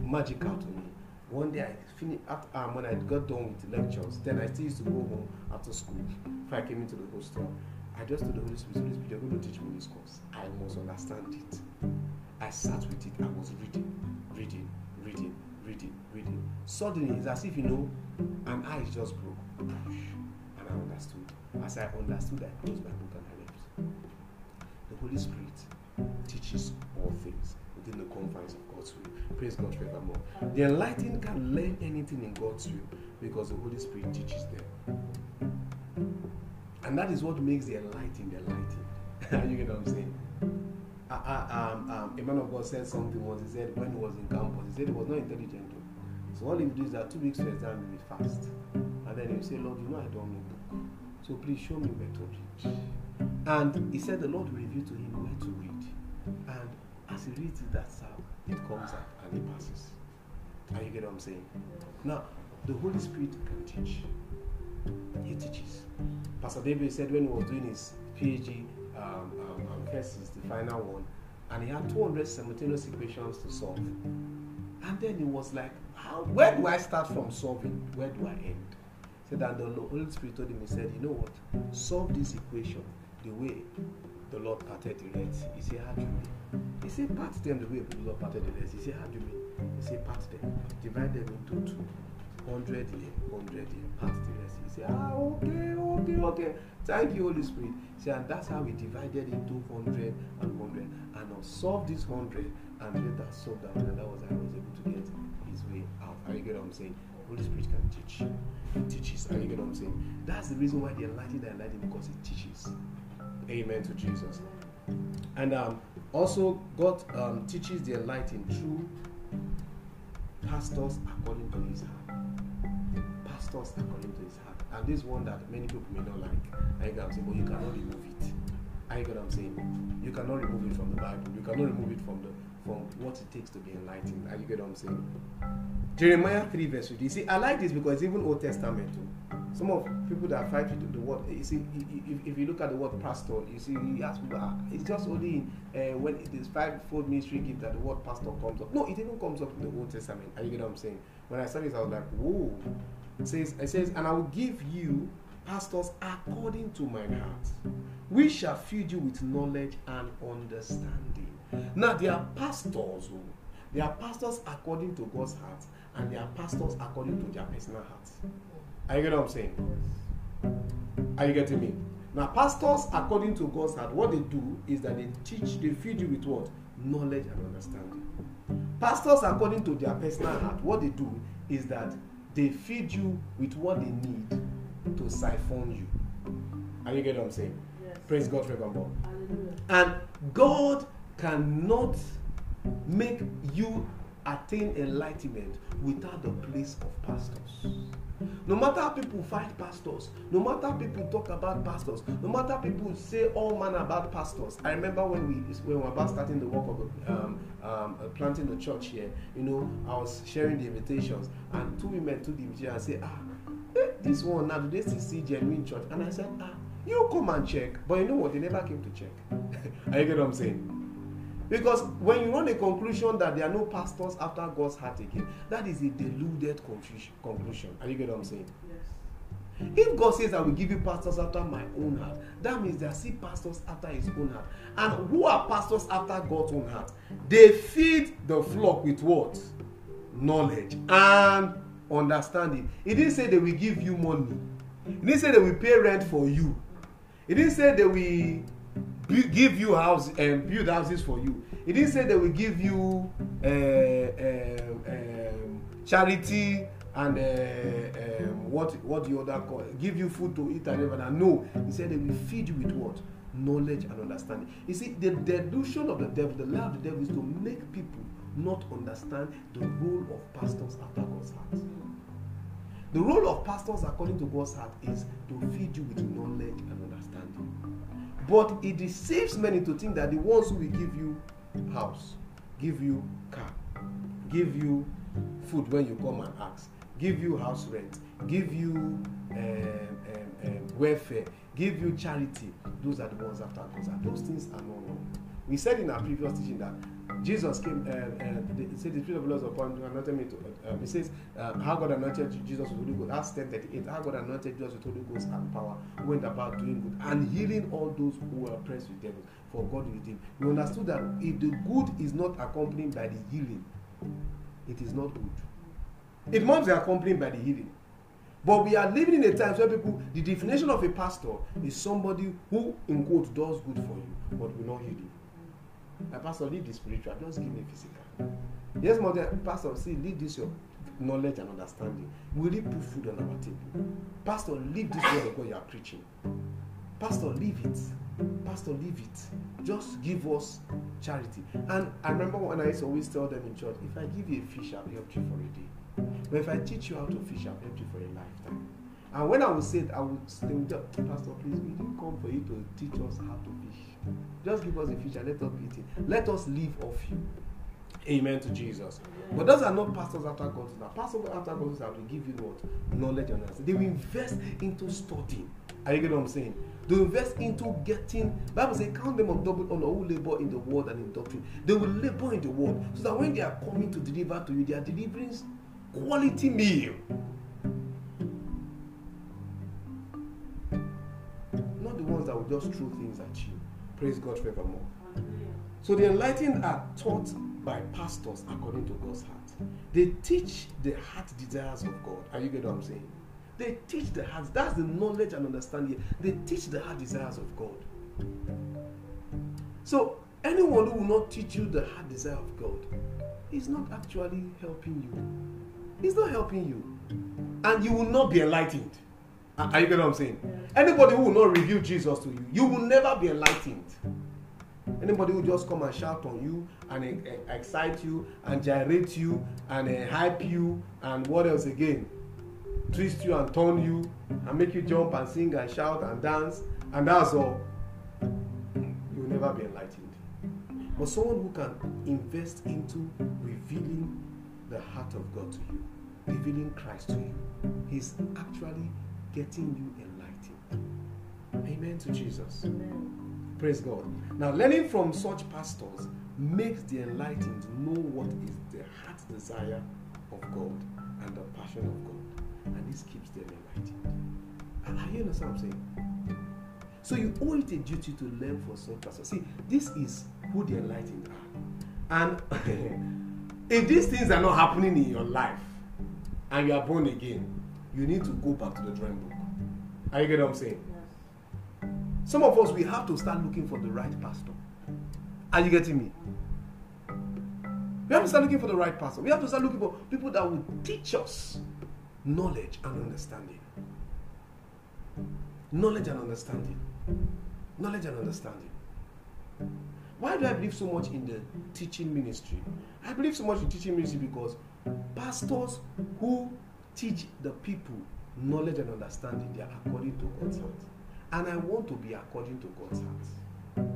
[SPEAKER 2] magical to me, one day I finished, after, um, when I got done with lectures, then I still used to go home after school before I came into the hostel. I just told the Holy Spirit, Holy Spirit, you're going to teach me this course. I must understand it. I sat with it, I was reading. Suddenly, it's as if you know, an eye just broke. And I understood. As I understood, I closed my book and I left. The Holy Spirit teaches all things within the confines of God's will. Praise God forevermore. The enlightened can learn anything in God's will because the Holy Spirit teaches them. And that is what makes the enlightened the enlightened. (laughs) you get what I'm saying? uh, uh, um, um, a man of God said something once. He said when he was in campus, he said he was not intelligent. So all he do is that two weeks to exam, he would fast, and then he would say, Lord, you know I don't know book, so please show me where to read. And he said the Lord will reveal to him where to read, and as he reads that's how it comes up and it passes. And you get what I'm saying? Now, the Holy Spirit can teach. He teaches. Pastor David said when he was doing his PhD um, um, um, thesis, the final one, and he had 200 simultaneous equations to solve. And then he was like, How, where do I start from solving? Where do I end? Said, and the Holy Spirit told him, He said, You know what? Solve this equation the way the Lord parted the Red. He said, How do you mean? He said, Part them the way the Lord parted the Red. He said, How do you mean? He said, Part them. Divide them into two. 100 here, 100 here, part the rest. He said, ah, okay, okay, okay. Thank you, Holy Spirit. See, and that's how we divided into 100 and 100. And I'll solve this 100 and later that one. And that was how I was able to get his way out. Are you get what I'm saying? Holy Spirit can teach. He teaches. Are you get what I'm saying? That's the reason why they enlightened are enlightened because it teaches. Amen to Jesus. And um, also, God um, teaches the enlightened through pastors according to his heart. Pastors according to his heart. And this one that many people may not like. I get what I'm saying, but you cannot remove it. I get what I'm saying. You cannot remove it from the Bible. You cannot remove it from the from what it takes to be enlightened. Are you get what I'm saying? Jeremiah 3 verse 50. You see, I like this because even Old Testament too. Some of people that fight with the word, you see, if, if you look at the word pastor, you see, he asks people, ah, it's just only uh, when it is five-fold ministry gift that the word pastor comes up. No, it even comes up in the Old Testament. Are you get what I'm saying? When I saw this, I was like, whoa. It says, it says, and I will give you pastors according to my heart. We shall feed you with knowledge and understanding. Now, there are pastors who, they are pastors according to God's heart, and they are pastors according to their personal hearts. Are you getting what I'm saying? Are you getting me? Now, pastors, according to God's heart, what they do is that they teach, they feed you with what? Knowledge and understanding. Pastors, according to their personal heart, what they do is that they feed you with what they need to siphon you. Are you getting what I'm saying? Yes. Praise God forevermore. And God cannot make you attain enlightenment without the place of pastors. No matter how people fight pastors, no matter people talk about pastors, no matter people say all manner about pastors. I remember when we when we were about starting the work of um, um, uh, planting the church here. You know, I was sharing the invitations, and two women took the invitation and said, "Ah, eh, this one now do they still see genuine church?" And I said, "Ah, you come and check." But you know what? They never came to check. (laughs) Are you get what I'm saying? Because when you run a conclusion that there are no pastors after God's heart again, that is a deluded conclusion. Are you get what I'm saying? Yes. If God says I will give you pastors after my own heart, that means there are still pastors after his own heart. And who are pastors after God's own heart? They feed the flock with what? Knowledge and understanding. He didn't say they will give you money. He didn't say they will pay rent for you. He didn't say they will give you house and um, build houses for you. He didn't say they will give you uh, um, um, charity and uh, um, what what the other call give you food to eat and everything. No, he said they will feed you with what knowledge and understanding. You see, the delusion of the devil, the lie of the devil is to make people not understand the role of pastors after God's heart. The role of pastors according to God's heart is to feed you with knowledge and But it deceives many to think that the ones who will give you house, give you car, give you food when you come and ask, give you house rent, give you um, um, um, welfare, give you charity, those are the ones after God. Those things are not wrong. We said in our previous teaching that Jesus came, uh, uh, the, said the Spirit of the Lord is upon me, anointed me to, uh, um, it says, uh, how God anointed Jesus with Holy Ghost, Acts 10 38, how God anointed Jesus with Holy Ghost and power, went about doing good and healing all those who were oppressed with devils, for God with him. We understood that if the good is not accompanied by the healing, it is not good. It must be accompanied by the healing. But we are living in a time where people, the definition of a pastor is somebody who, in quote, does good for you, but will not heal you. My pastor, leave the spiritual, just give me physical. Yes, mother, pastor, see, leave this your knowledge and understanding. Will you put food on our table? Pastor, leave this word of God you are preaching. Pastor, leave it. Pastor, leave it. Just give us charity. And I remember when I used to always tell them in church, if I give you a fish, I'll help you for a day. But if I teach you how to fish, I'll help you for a lifetime. And when I would say it, I would say, Pastor, please, we didn't come for you to teach us how to fish. Just give us a fish and let us eat it. Let us live off you. Amen to Jesus. But those are not pastors after God's now. Pastors after God's have to give you what? Knowledge and understanding. They will invest into studying. Are you getting what I'm saying? They will invest into getting. Bible says, count them on double honor who labor in the word and in doctrine. They will labor in the word so that when they are coming to deliver to you, they are delivering quality meal. Not the ones that will just throw things at you. Praise God forevermore. So the enlightened are taught by pastors according to God's heart. They teach the heart desires of God. Are you getting what I'm saying? They teach the heart. That's the knowledge and understanding. They teach the heart desires of God. So anyone who will not teach you the heart desire of God is not actually helping you. He's not helping you. And you will not be enlightened. Are you getting what I'm saying? Anybody who will not reveal Jesus to you, you will never be enlightened. Anybody who just come and shout on you and uh, excite you and gyrate you and uh, hype you and what else again? Twist you and turn you and make you jump and sing and shout and dance and that's all. You will never be enlightened. But someone who can invest into revealing the heart of God to you, revealing Christ to you, he's actually getting you enlightened. Amen to Jesus. Amen. Praise God. Now, learning from such pastors makes the enlightened know what is the heart desire of God and the passion of God. And this keeps them enlightened. And are you understand what I'm saying? So you owe it a duty to learn for such pastors. See, this is who the enlightened are. And (laughs) if these things are not happening in your life and you are born again, you need to go back to the drawing book. Are you getting what I'm saying? Some of us, we have to start looking for the right pastor. Are you getting me? We have to start looking for the right pastor. We have to start looking for people that will teach us knowledge and understanding. Knowledge and understanding. Knowledge and understanding. Why do I believe so much in the teaching ministry? I believe so much in teaching ministry because pastors who teach the people knowledge and understanding, they are according to God's heart. And I want to be according to God's heart.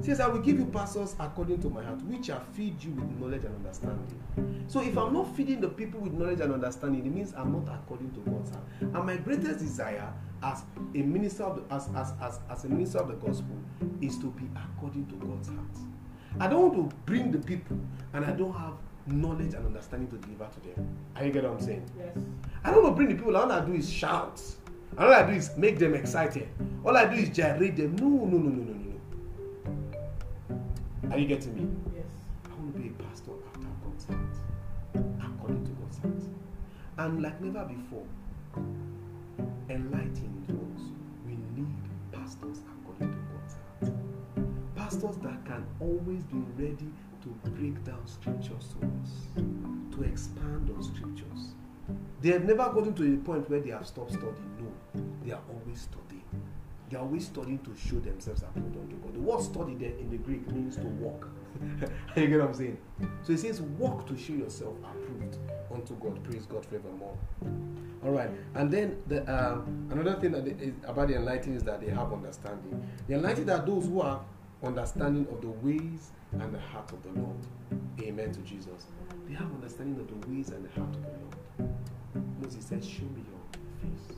[SPEAKER 2] He says, I will give you pastors according to my heart, which shall feed you with knowledge and understanding. So if I'm not feeding the people with knowledge and understanding, it means I'm not according to God's heart. And my greatest desire as a minister of the, as, as, as, as a minister of the gospel is to be according to God's heart. I don't want to bring the people and I don't have knowledge and understanding to deliver to them. Are you get what I'm saying? Yes. I don't want to bring the people, all I do is shout and all I do is make them excited. All I do is gyrate them. No, no, no, no, no, no, no. Are you getting me? Yes. I want to be a pastor after God's heart, according to God's heart. And like never before, enlightened ones, we need pastors according to God's heart. Pastors that can always be ready break down scriptures to us, to expand on scriptures. They have never gotten to the point where they have stopped studying. No they are always studying. They are always studying to show themselves approved unto God. The word study there in the Greek means to walk. (laughs) you get what I'm saying? So it says, walk to show yourself approved unto God. Praise God forevermore. All right. And then the, um, another thing that is about the enlightened is that they have understanding. The enlightened are those who have understanding of the ways and the heart of the Lord. Amen to Jesus. They have understanding of the ways and the heart of the Lord. Moses said, Show me your face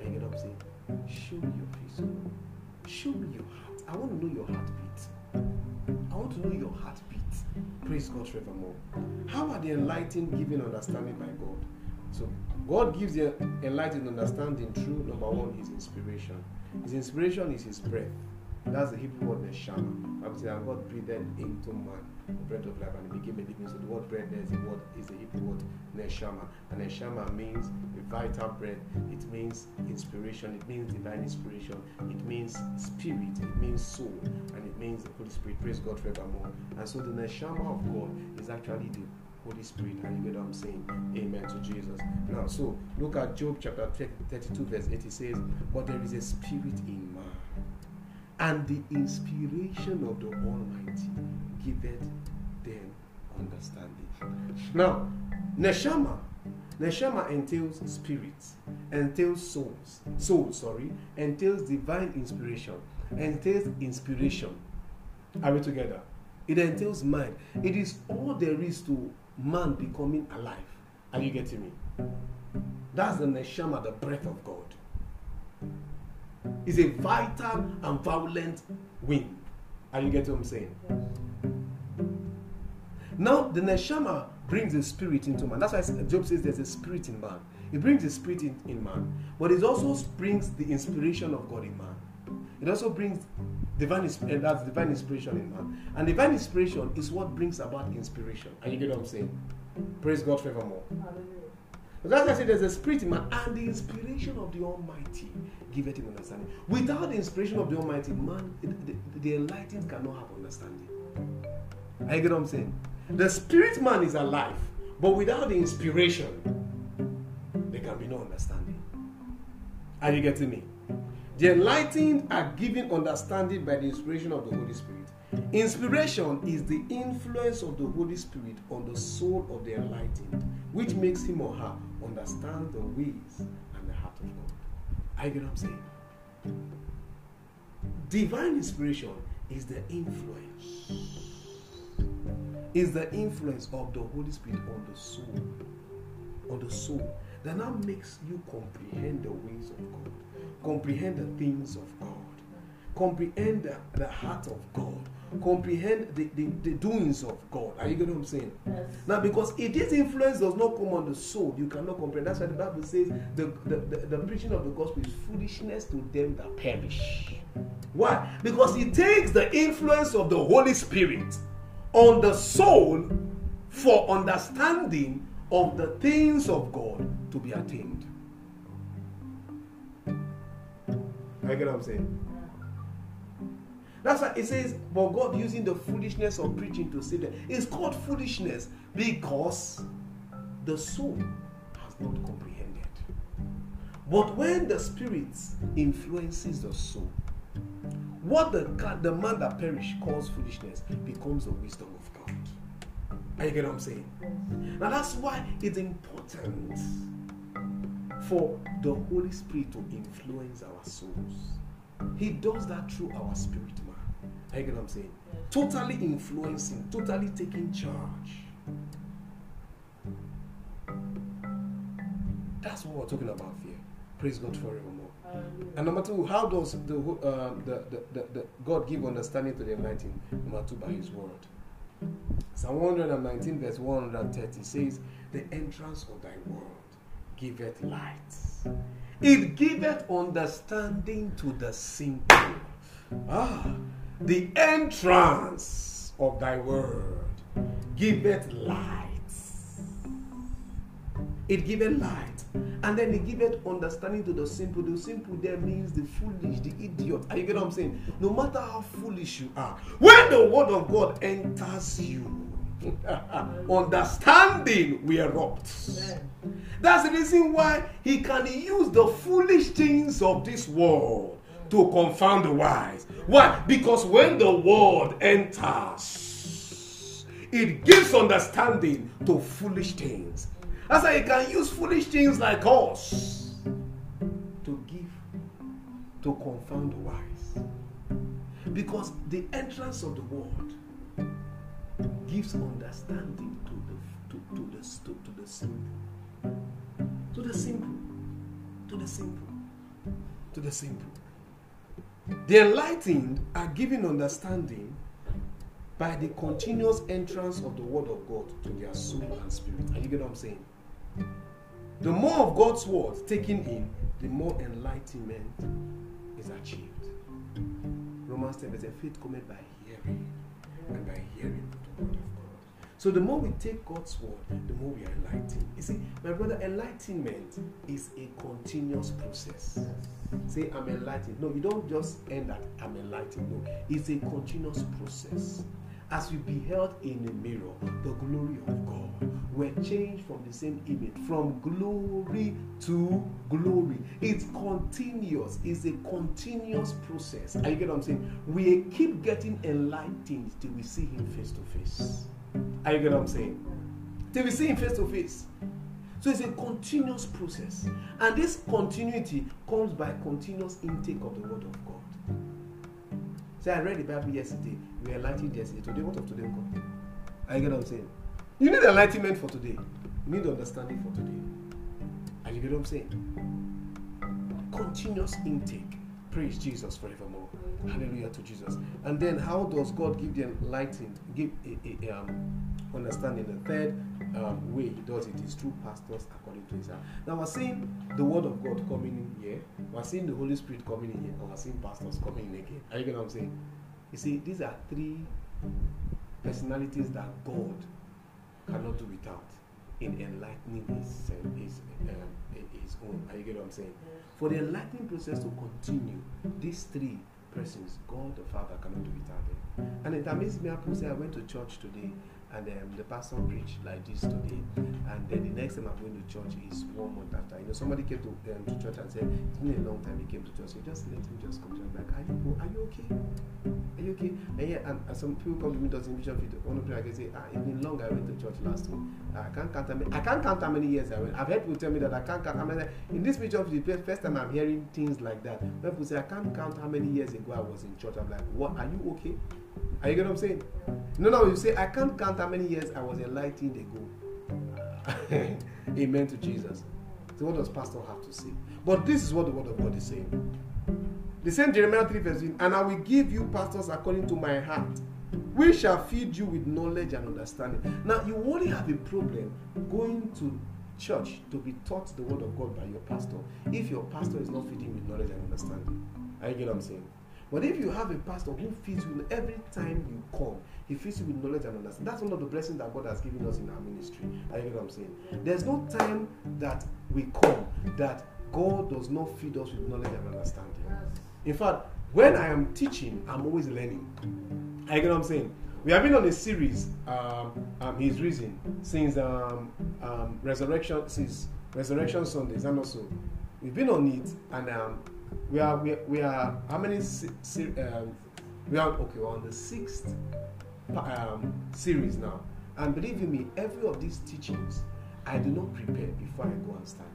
[SPEAKER 2] I it up, say, show me your face. Oh show me your heart. I want to know your heartbeat. I want to know your heartbeat. Praise God forevermore. How are the enlightened given understanding by God? So God gives the enlightened understanding through number one, his inspiration. His inspiration is his breath. That's the Hebrew word neshama. Bible says, and God breathed into man the breath of life and it became a living. So the word breath there is the word is the Hebrew word neshama. And neshama means a vital breath. It means inspiration. It means divine inspiration. It means spirit. It means soul. And it means the Holy Spirit. Praise God forevermore. And so the neshama of God is actually the Holy Spirit. And you get what I'm saying? Amen to Jesus. Now, so look at Job chapter 32, verse 8. It says, But there is a spirit in man, and the inspiration of the Almighty giveth them understanding. Now, Neshama Neshama entails spirits, entails souls, soul, sorry, entails divine inspiration, entails inspiration. Are we together? It entails mind. It is all there is to man becoming alive. Are you getting me? That's the neshama, the breath of God. It's a vital and violent wind. Are you getting what I'm saying? Now, the neshama brings a spirit into man. That's why Job says there's a spirit in man. It brings a spirit in, in man, but it also brings the inspiration of God in man. It also brings divine and eh, that's divine inspiration in man. And divine inspiration is what brings about inspiration. And you get what I'm saying? Praise God forevermore. That's why I say there's a spirit in man, and the inspiration of the Almighty giveth him understanding. Without the inspiration of the Almighty, man, the, the, enlightened cannot have understanding. I get what I'm saying? The spirit man is alive, but without the inspiration, there can be no understanding. Are you getting me? The enlightened are given understanding by the inspiration of the Holy Spirit. Inspiration is the influence of the Holy Spirit on the soul of the enlightened, which makes him or her understand the ways I get what I'm saying? Divine inspiration is the influence is the influence of the Holy Spirit on the soul. On the soul. That now makes you comprehend the ways of God, comprehend the things of God, comprehend the, the heart of God, comprehend the, the, the, doings of God. Are you getting what I'm saying? Yes. Now, because if this influence does not come on the soul, you cannot comprehend. That's why the Bible says the, the, the, the preaching of the gospel is foolishness to them that perish. Why? Because it takes the influence of the Holy Spirit on the soul for understanding of the things of God to be attained. I get what I'm saying? That's why it says, but God using the foolishness of preaching to save them. It's called foolishness because the soul has not comprehended. But when the Spirit influences the soul, what the, the man that perish calls foolishness becomes the wisdom of God. Are you get what I'm saying? Now that's why it's important for the Holy Spirit to influence our souls. He does that through our spirit you get what I'm saying? Totally influencing, totally taking charge. That's what we're talking about here. Praise God forevermore. And number two, how does the, um, the, the, the, the, God give understanding to the enlightened? Number two, by His word. Psalm 119, verse 130 says, The entrance of thy word giveth light. It giveth understanding to the simple. Ah, the entrance of thy word giveth light. It giveth light. And then he giveth understanding to the simple. The simple there means the foolish, the idiot. Are you get what I'm saying? No matter how foolish you are, when the word of God enters you, (laughs) understanding will erupt. That's the reason why he can use the foolish things of this world to confound the wise. Why? Because when the word enters, it gives understanding to foolish things. That's why you can use foolish things like us to give, to confound the wise. Because the entrance of the word gives understanding to the to, to the to, to the simple. To the simple. To the simple. To the simple. The enlightened are given understanding by the continuous entrance of the word of God to their soul and spirit. Are you get what I'm saying? The more of God's word taken in, the more enlightenment is achieved. Romans 10 says, faith cometh by hearing, and by hearing the word of God. So the more we take God's word, the more we are enlightened. You see, my brother, enlightenment is a continuous process. Say, I'm enlightened. No, you don't just end at I'm enlightened. No, it's a continuous process. as we beheld in a mirror the glory of God, we're changed from the same image, from glory to glory. It's continuous, it's a continuous process. Are you get what I'm saying? We keep getting enlightened till we see Him face to face. Are you get what I'm saying? Till we see Him face to face. So it's a continuous process. And this continuity comes by continuous intake of the Word of God. Say, I read the Bible yesterday. We were enlightened yesterday. Today, what of today come? Are you get what I'm saying? You need enlightenment for today. You need understanding for today. Are you get what I'm saying? Continuous intake. Praise Jesus forevermore. Hallelujah to Jesus. And then, how does God give the enlightened, give a, a, a um, understanding? The third um, way He does it is through pastors according to His heart. Now, we're seeing the Word of God coming in here. We're seeing the Holy Spirit coming in here, and we're seeing pastors coming in again. Are you getting what I'm saying? You see, these are three personalities that God cannot do without in enlightening His His, um, his own. Are you getting what I'm saying? For the enlightening process to continue, these three persons, God the Father cannot do without them. And it amazes me, I say I went to church today and um, the pastor preached like this today. And then the next time i'm going to church is one month after. You know somebody came to, um, to church and said it's been a long time he came to church. So just let him just come to church. Like are you are you okay? Are you okay? And yeah and, and some people come to me doesn't bishop one of them I can say ah it's been long i went to church last week. I can't count how many i can't count how many years i went. I've heard people tell me that i can't count how many in this bishop the first time i'm hearing things like that when people say i can't count how many years ago i was in church. I'm like what? Are you okay are you get what I'm saying? No, no, you say, I can't count how many years I was enlightened ago. (laughs) Amen to Jesus. So, what does Pastor have to say? But this is what the Word of God is saying. The same Jeremiah 3 verse 15, and I will give you pastors according to my heart. We shall feed you with knowledge and understanding. Now, you only have a problem going to church to be taught the word of God by your pastor if your pastor is not feeding with knowledge and understanding. Are you get what I'm saying? But if you have a pastor who feeds you every time you come, he feeds you with knowledge and understanding. That's one of the blessings that God has given us in our ministry. Are you know what I'm saying? There's no time that we come that God does not feed us with knowledge and understanding. In fact, when I am teaching, I'm always learning. Are you know what I'm saying? We have been on a series, um, um, His Reason, since um, um, Resurrection, since Resurrection Sundays, and also we've been on it, and um, we are we, we are how many um, we are okay we're on the sixth um, series now and believe me every of these teachings i do not prepare before i go and stand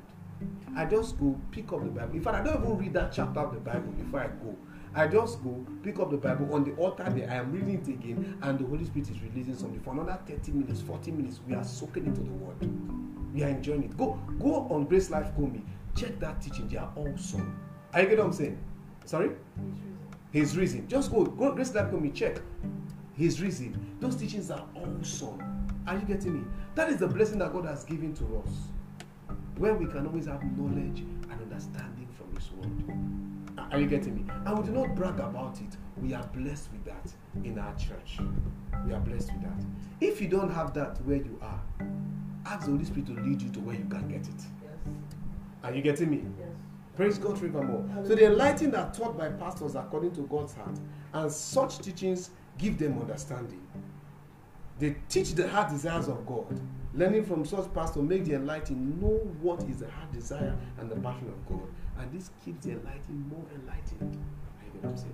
[SPEAKER 2] i just go pick up the bible in fact i don't even read that chapter of the bible before i go I just go pick up the Bible on the altar there. I am reading it again, and the Holy Spirit is releasing something for another 30 minutes, 40 minutes. We are soaking into the word. We are enjoying it. Go, go on Grace Life Komi. Check that teaching. They are awesome. Are you getting what I'm saying? Sorry? His reason. Just go, go Grace Life me check. His reason. Those teachings are awesome. Are you getting me? That is the blessing that God has given to us. Where we can always have knowledge and understanding from His word. Are you getting me? And we do not brag about it. We are blessed with that in our church. We are blessed with that. If you don't have that where you are, ask the Holy Spirit to lead you to where you can get it. Yes. Are you getting me? Yes. Praise God forevermore. So the enlightened are taught by pastors according to God's heart, and such teachings give them understanding. They teach the heart desires of God. Learning from such pastors make the enlightened know what is the heart desire and the passion of God. And this keeps the enlightened more enlightened. I get what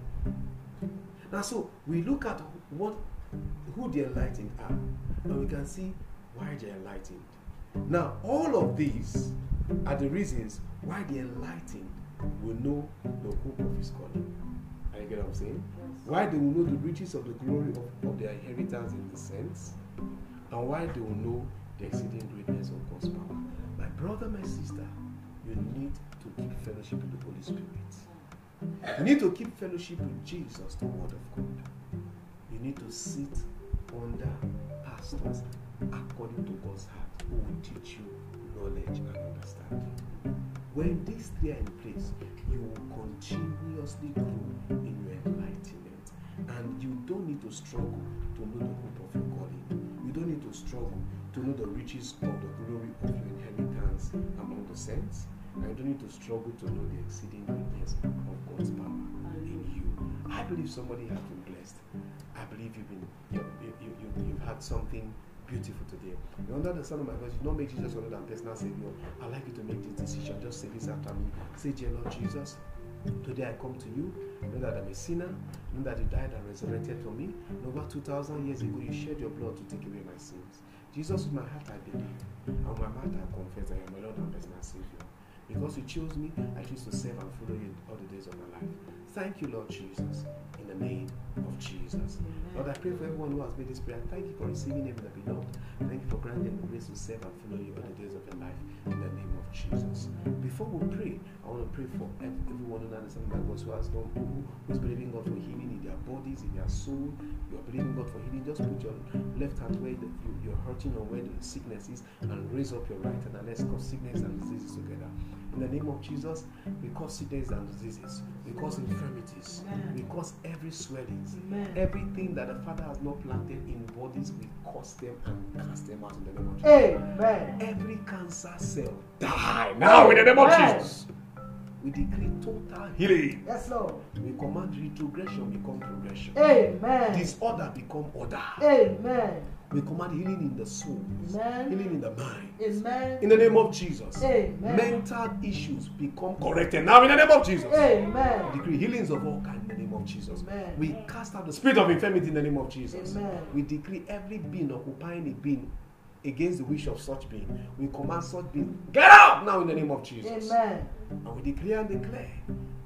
[SPEAKER 2] I'm? Now, so we look at what who the enlightened are, and we can see why they're enlightened. Now, all of these are the reasons why the enlightened will know the hope of his calling. Are you get what I'm saying? Yes. Why they will know the riches of the glory of, of their inheritance in the saints, and why they will know the exceeding greatness of God's power. My brother, my sister, you need to keep fellowship with the Holy Spirit. You need to keep fellowship with Jesus, the Word of God. You need to sit under pastors according to God's heart who will teach you knowledge and understanding. When these three are in place, you will continuously grow in your enlightenment. And you don't need to struggle to know the hope of your calling. You don't need to struggle to know the riches of the glory of your inheritance among the saints. And you don't need to struggle to know the exceeding greatness of God's power in you. I believe somebody has been blessed. I believe you've been you, you, you, you've had something beautiful today. You under the of my voice, you don't make Jesus your Lord and personal Savior. I'd like you to make this decision. Just say this after me. Say, Dear Lord Jesus, today I come to you. Know that I'm a sinner. Know that you died and resurrected for me. And over 2,000 years ago, you shed your blood to take away my sins. Jesus, with my heart I believe. And with my mouth I confess that I am my Lord and personal Savior. Because you chose me, I choose to serve and follow you all the days of my life. Thank you, Lord Jesus, in the name of Jesus. Lord, I pray for everyone who has made this prayer. Thank you for receiving him in the beloved. Thank you for granting the grace to serve and follow you all the days of your life in the name of Jesus. Before we pray, I want to pray for everyone who understands that God who has gone, who, who is believing God for healing in their bodies, in their soul. You're believing God for healing. Just put your left hand where the, you, you're hurting or where the sickness is and raise up your right hand and let's cause sickness and diseases together. In the name of Jesus, we cause sickness and diseases, we cause infirmities, we cause every swellings, everything that the Father has not planted in bodies, we cause them and cast them out in the name of Jesus. Amen. Every cancer cell die now in the name of Jesus. We decree total healing.
[SPEAKER 3] Yes, Lord.
[SPEAKER 2] We command retrogression become progression.
[SPEAKER 3] Amen.
[SPEAKER 2] Disorder become order.
[SPEAKER 3] Amen.
[SPEAKER 2] We command healing in the soul,
[SPEAKER 3] Amen.
[SPEAKER 2] healing in the mind.
[SPEAKER 3] Amen.
[SPEAKER 2] In the name of Jesus.
[SPEAKER 3] Amen.
[SPEAKER 2] Mental issues become corrected now in the name of Jesus.
[SPEAKER 3] Amen.
[SPEAKER 2] We decree healings of all kinds in the name of Jesus.
[SPEAKER 3] Amen.
[SPEAKER 2] We cast out the spirit of infirmity in the name of Jesus.
[SPEAKER 3] Amen.
[SPEAKER 2] We decree every being occupying a being against the wish of such being. We command such being get out now in the name of Jesus.
[SPEAKER 3] Amen.
[SPEAKER 2] And we declare and declare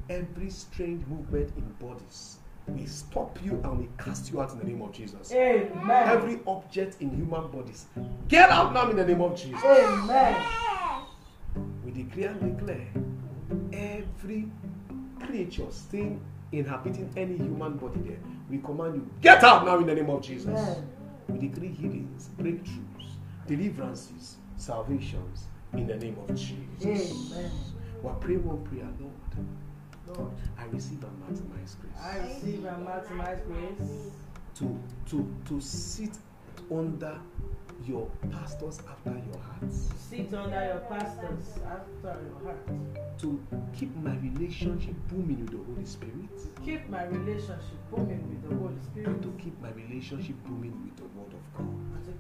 [SPEAKER 2] every strange movement in bodies. We stop you and we cast you out in the name of Jesus.
[SPEAKER 3] Amen.
[SPEAKER 2] Every object in human bodies, get out now in the name of Jesus.
[SPEAKER 3] Amen.
[SPEAKER 2] We declare and declare every creature staying inhabiting any human body there. We command you, get out now in the name of Jesus.
[SPEAKER 3] Amen.
[SPEAKER 2] We decree healings, breakthroughs, deliverances, salvations in the name of Jesus.
[SPEAKER 3] Amen.
[SPEAKER 2] We're praying one prayer, Lord.
[SPEAKER 3] Lord,
[SPEAKER 2] I receive and maximize grace
[SPEAKER 3] I receive and maximize grace
[SPEAKER 2] to to to sit under your pastors after your heart,
[SPEAKER 3] sit under your pastors after your heart.
[SPEAKER 2] to keep my relationship booming with the Holy Spirit,
[SPEAKER 3] Keep my relationship booming with the Holy Spirit.
[SPEAKER 2] and to keep my relationship booming with the Word of God.
[SPEAKER 3] And to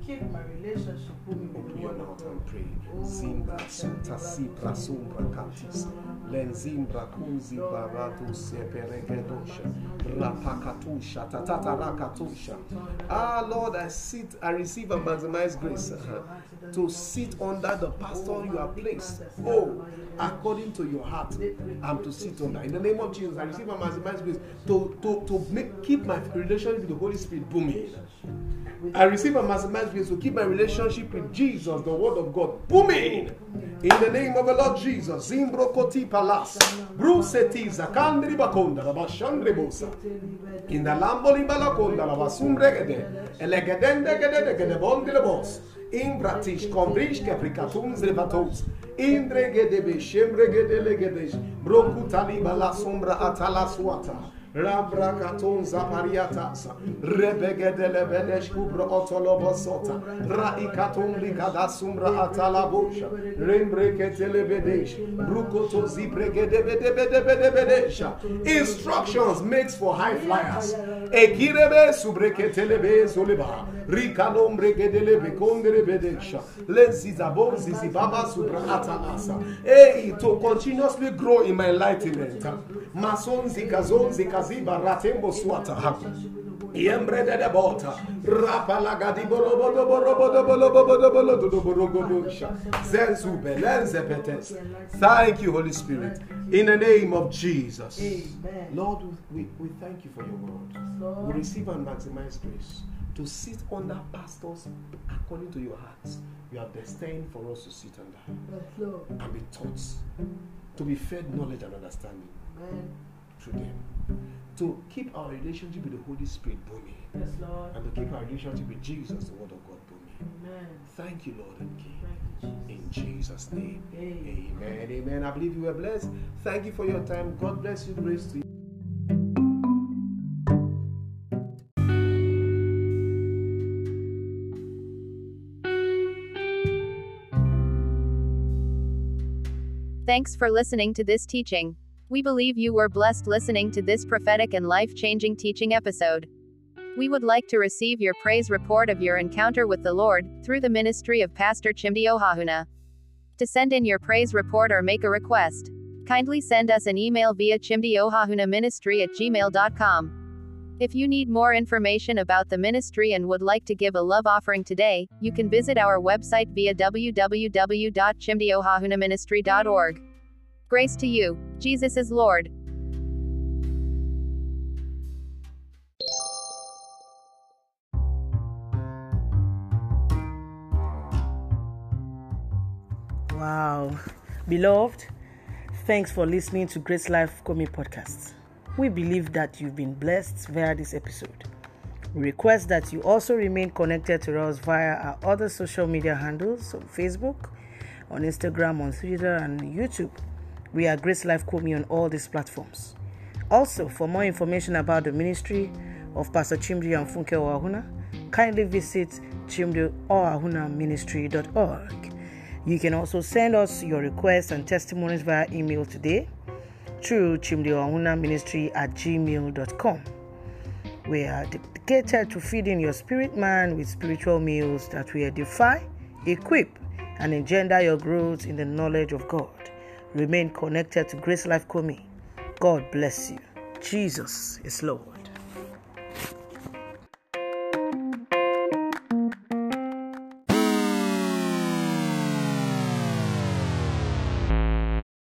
[SPEAKER 3] keep my relationship booming with
[SPEAKER 2] Open
[SPEAKER 3] the
[SPEAKER 2] your
[SPEAKER 3] Word of God.
[SPEAKER 2] and pray.
[SPEAKER 3] Oh,
[SPEAKER 2] Zimbra suta sibra
[SPEAKER 3] God,
[SPEAKER 2] sombra
[SPEAKER 3] God,
[SPEAKER 2] cantis.
[SPEAKER 3] God,
[SPEAKER 2] Lenzimbra kunzi barato seperegedosha. Rapakatusha tatata rakatusha. Ah Lord, I sit, I receive and maximize grace uh, to sit under the pastor you have placed. Oh, according to your heart, I'm to sit under. In the name of Jesus, I receive and maximize grace to, to, to make, keep my relationship with the Holy Spirit booming. I receive and maximize grace to keep my relationship with Jesus, the Word of God, booming. In the name of the Lord Jesus, Zimbro Koti Palas, Bruseti Zakandri Bakonda, Rabashandri Bosa. In the Lambo Limbalakonda, Rabasumregede, Elegedende Gede Gede Bondi Lebos. In Bratish, Combrish, Capricatuns Levatos. Indre Gedebe, Shembre Gede Legedesh, Brokutali Bala Sombra Atalaswata. Rabrakaton zapariatas, rebegedele bedesh kubra otolobosota, raikaton ligada sumbra atalabosha, rembreketele bedesh, brukoto zibregede bede bede bede bedesha. Instructions makes for high flyers. Zizibaba subra atalasa. Hey, to continuously grow in my enlightenment. Mason zikazon zikaziba ratembo swata. Yembrede de bota, rapalagadi borobodo borobodo borobodo borobodo borogodosha, zenzu belenze petes. Thank you, Holy Spirit, in the name of Jesus.
[SPEAKER 3] Amen.
[SPEAKER 2] Lord, we, we thank you for your word. We receive and maximize grace to sit under pastors according to your hearts. You have destined for us to sit under and be taught, to be fed knowledge and understanding
[SPEAKER 3] Amen.
[SPEAKER 2] through them, to keep our relationship with the Holy Spirit booming,
[SPEAKER 3] Yes, Lord.
[SPEAKER 2] and to keep our relationship with Jesus, the Word of God, booming.
[SPEAKER 3] Amen.
[SPEAKER 2] Thank you, Lord and King.
[SPEAKER 3] Thank you,
[SPEAKER 2] In
[SPEAKER 3] Jesus.
[SPEAKER 2] Jesus' name.
[SPEAKER 3] Amen.
[SPEAKER 2] Amen. Amen. I believe you were blessed. Thank you for your time. God bless you. Grace to you.
[SPEAKER 1] Thanks for listening to this teaching. We believe you were blessed listening to this prophetic and life changing teaching episode. We would like to receive your praise report of your encounter with the Lord through the ministry of Pastor Chimdi Ohahuna. To send in your praise report or make a request, kindly send us an email via chimdiohahuna at gmail.com. If you need more information about the ministry and would like to give a love offering today, you can visit our website via www.chimdiohahunaministry.org. Grace to you. Jesus is Lord.
[SPEAKER 3] Wow. Beloved, thanks for listening to Grace Life Komi podcast. We believe that you've been blessed via this episode. We request that you also remain connected to us via our other social media handles on Facebook, on Instagram, on Twitter, and YouTube. We are Grace Life Komi on all these platforms. Also, for more information about the ministry of Pastor Chimdi and Funke Oahuna, kindly visit chimdioahunaministry.org. You can also send us your requests and testimonies via email today through chimdioahunaministry at gmail.com. We are dedicated to feeding your spirit man with spiritual meals that will edify, equip, and engender your growth in the knowledge of God. Remain connected to Grace Life Komi. God bless you. Jesus is Lord.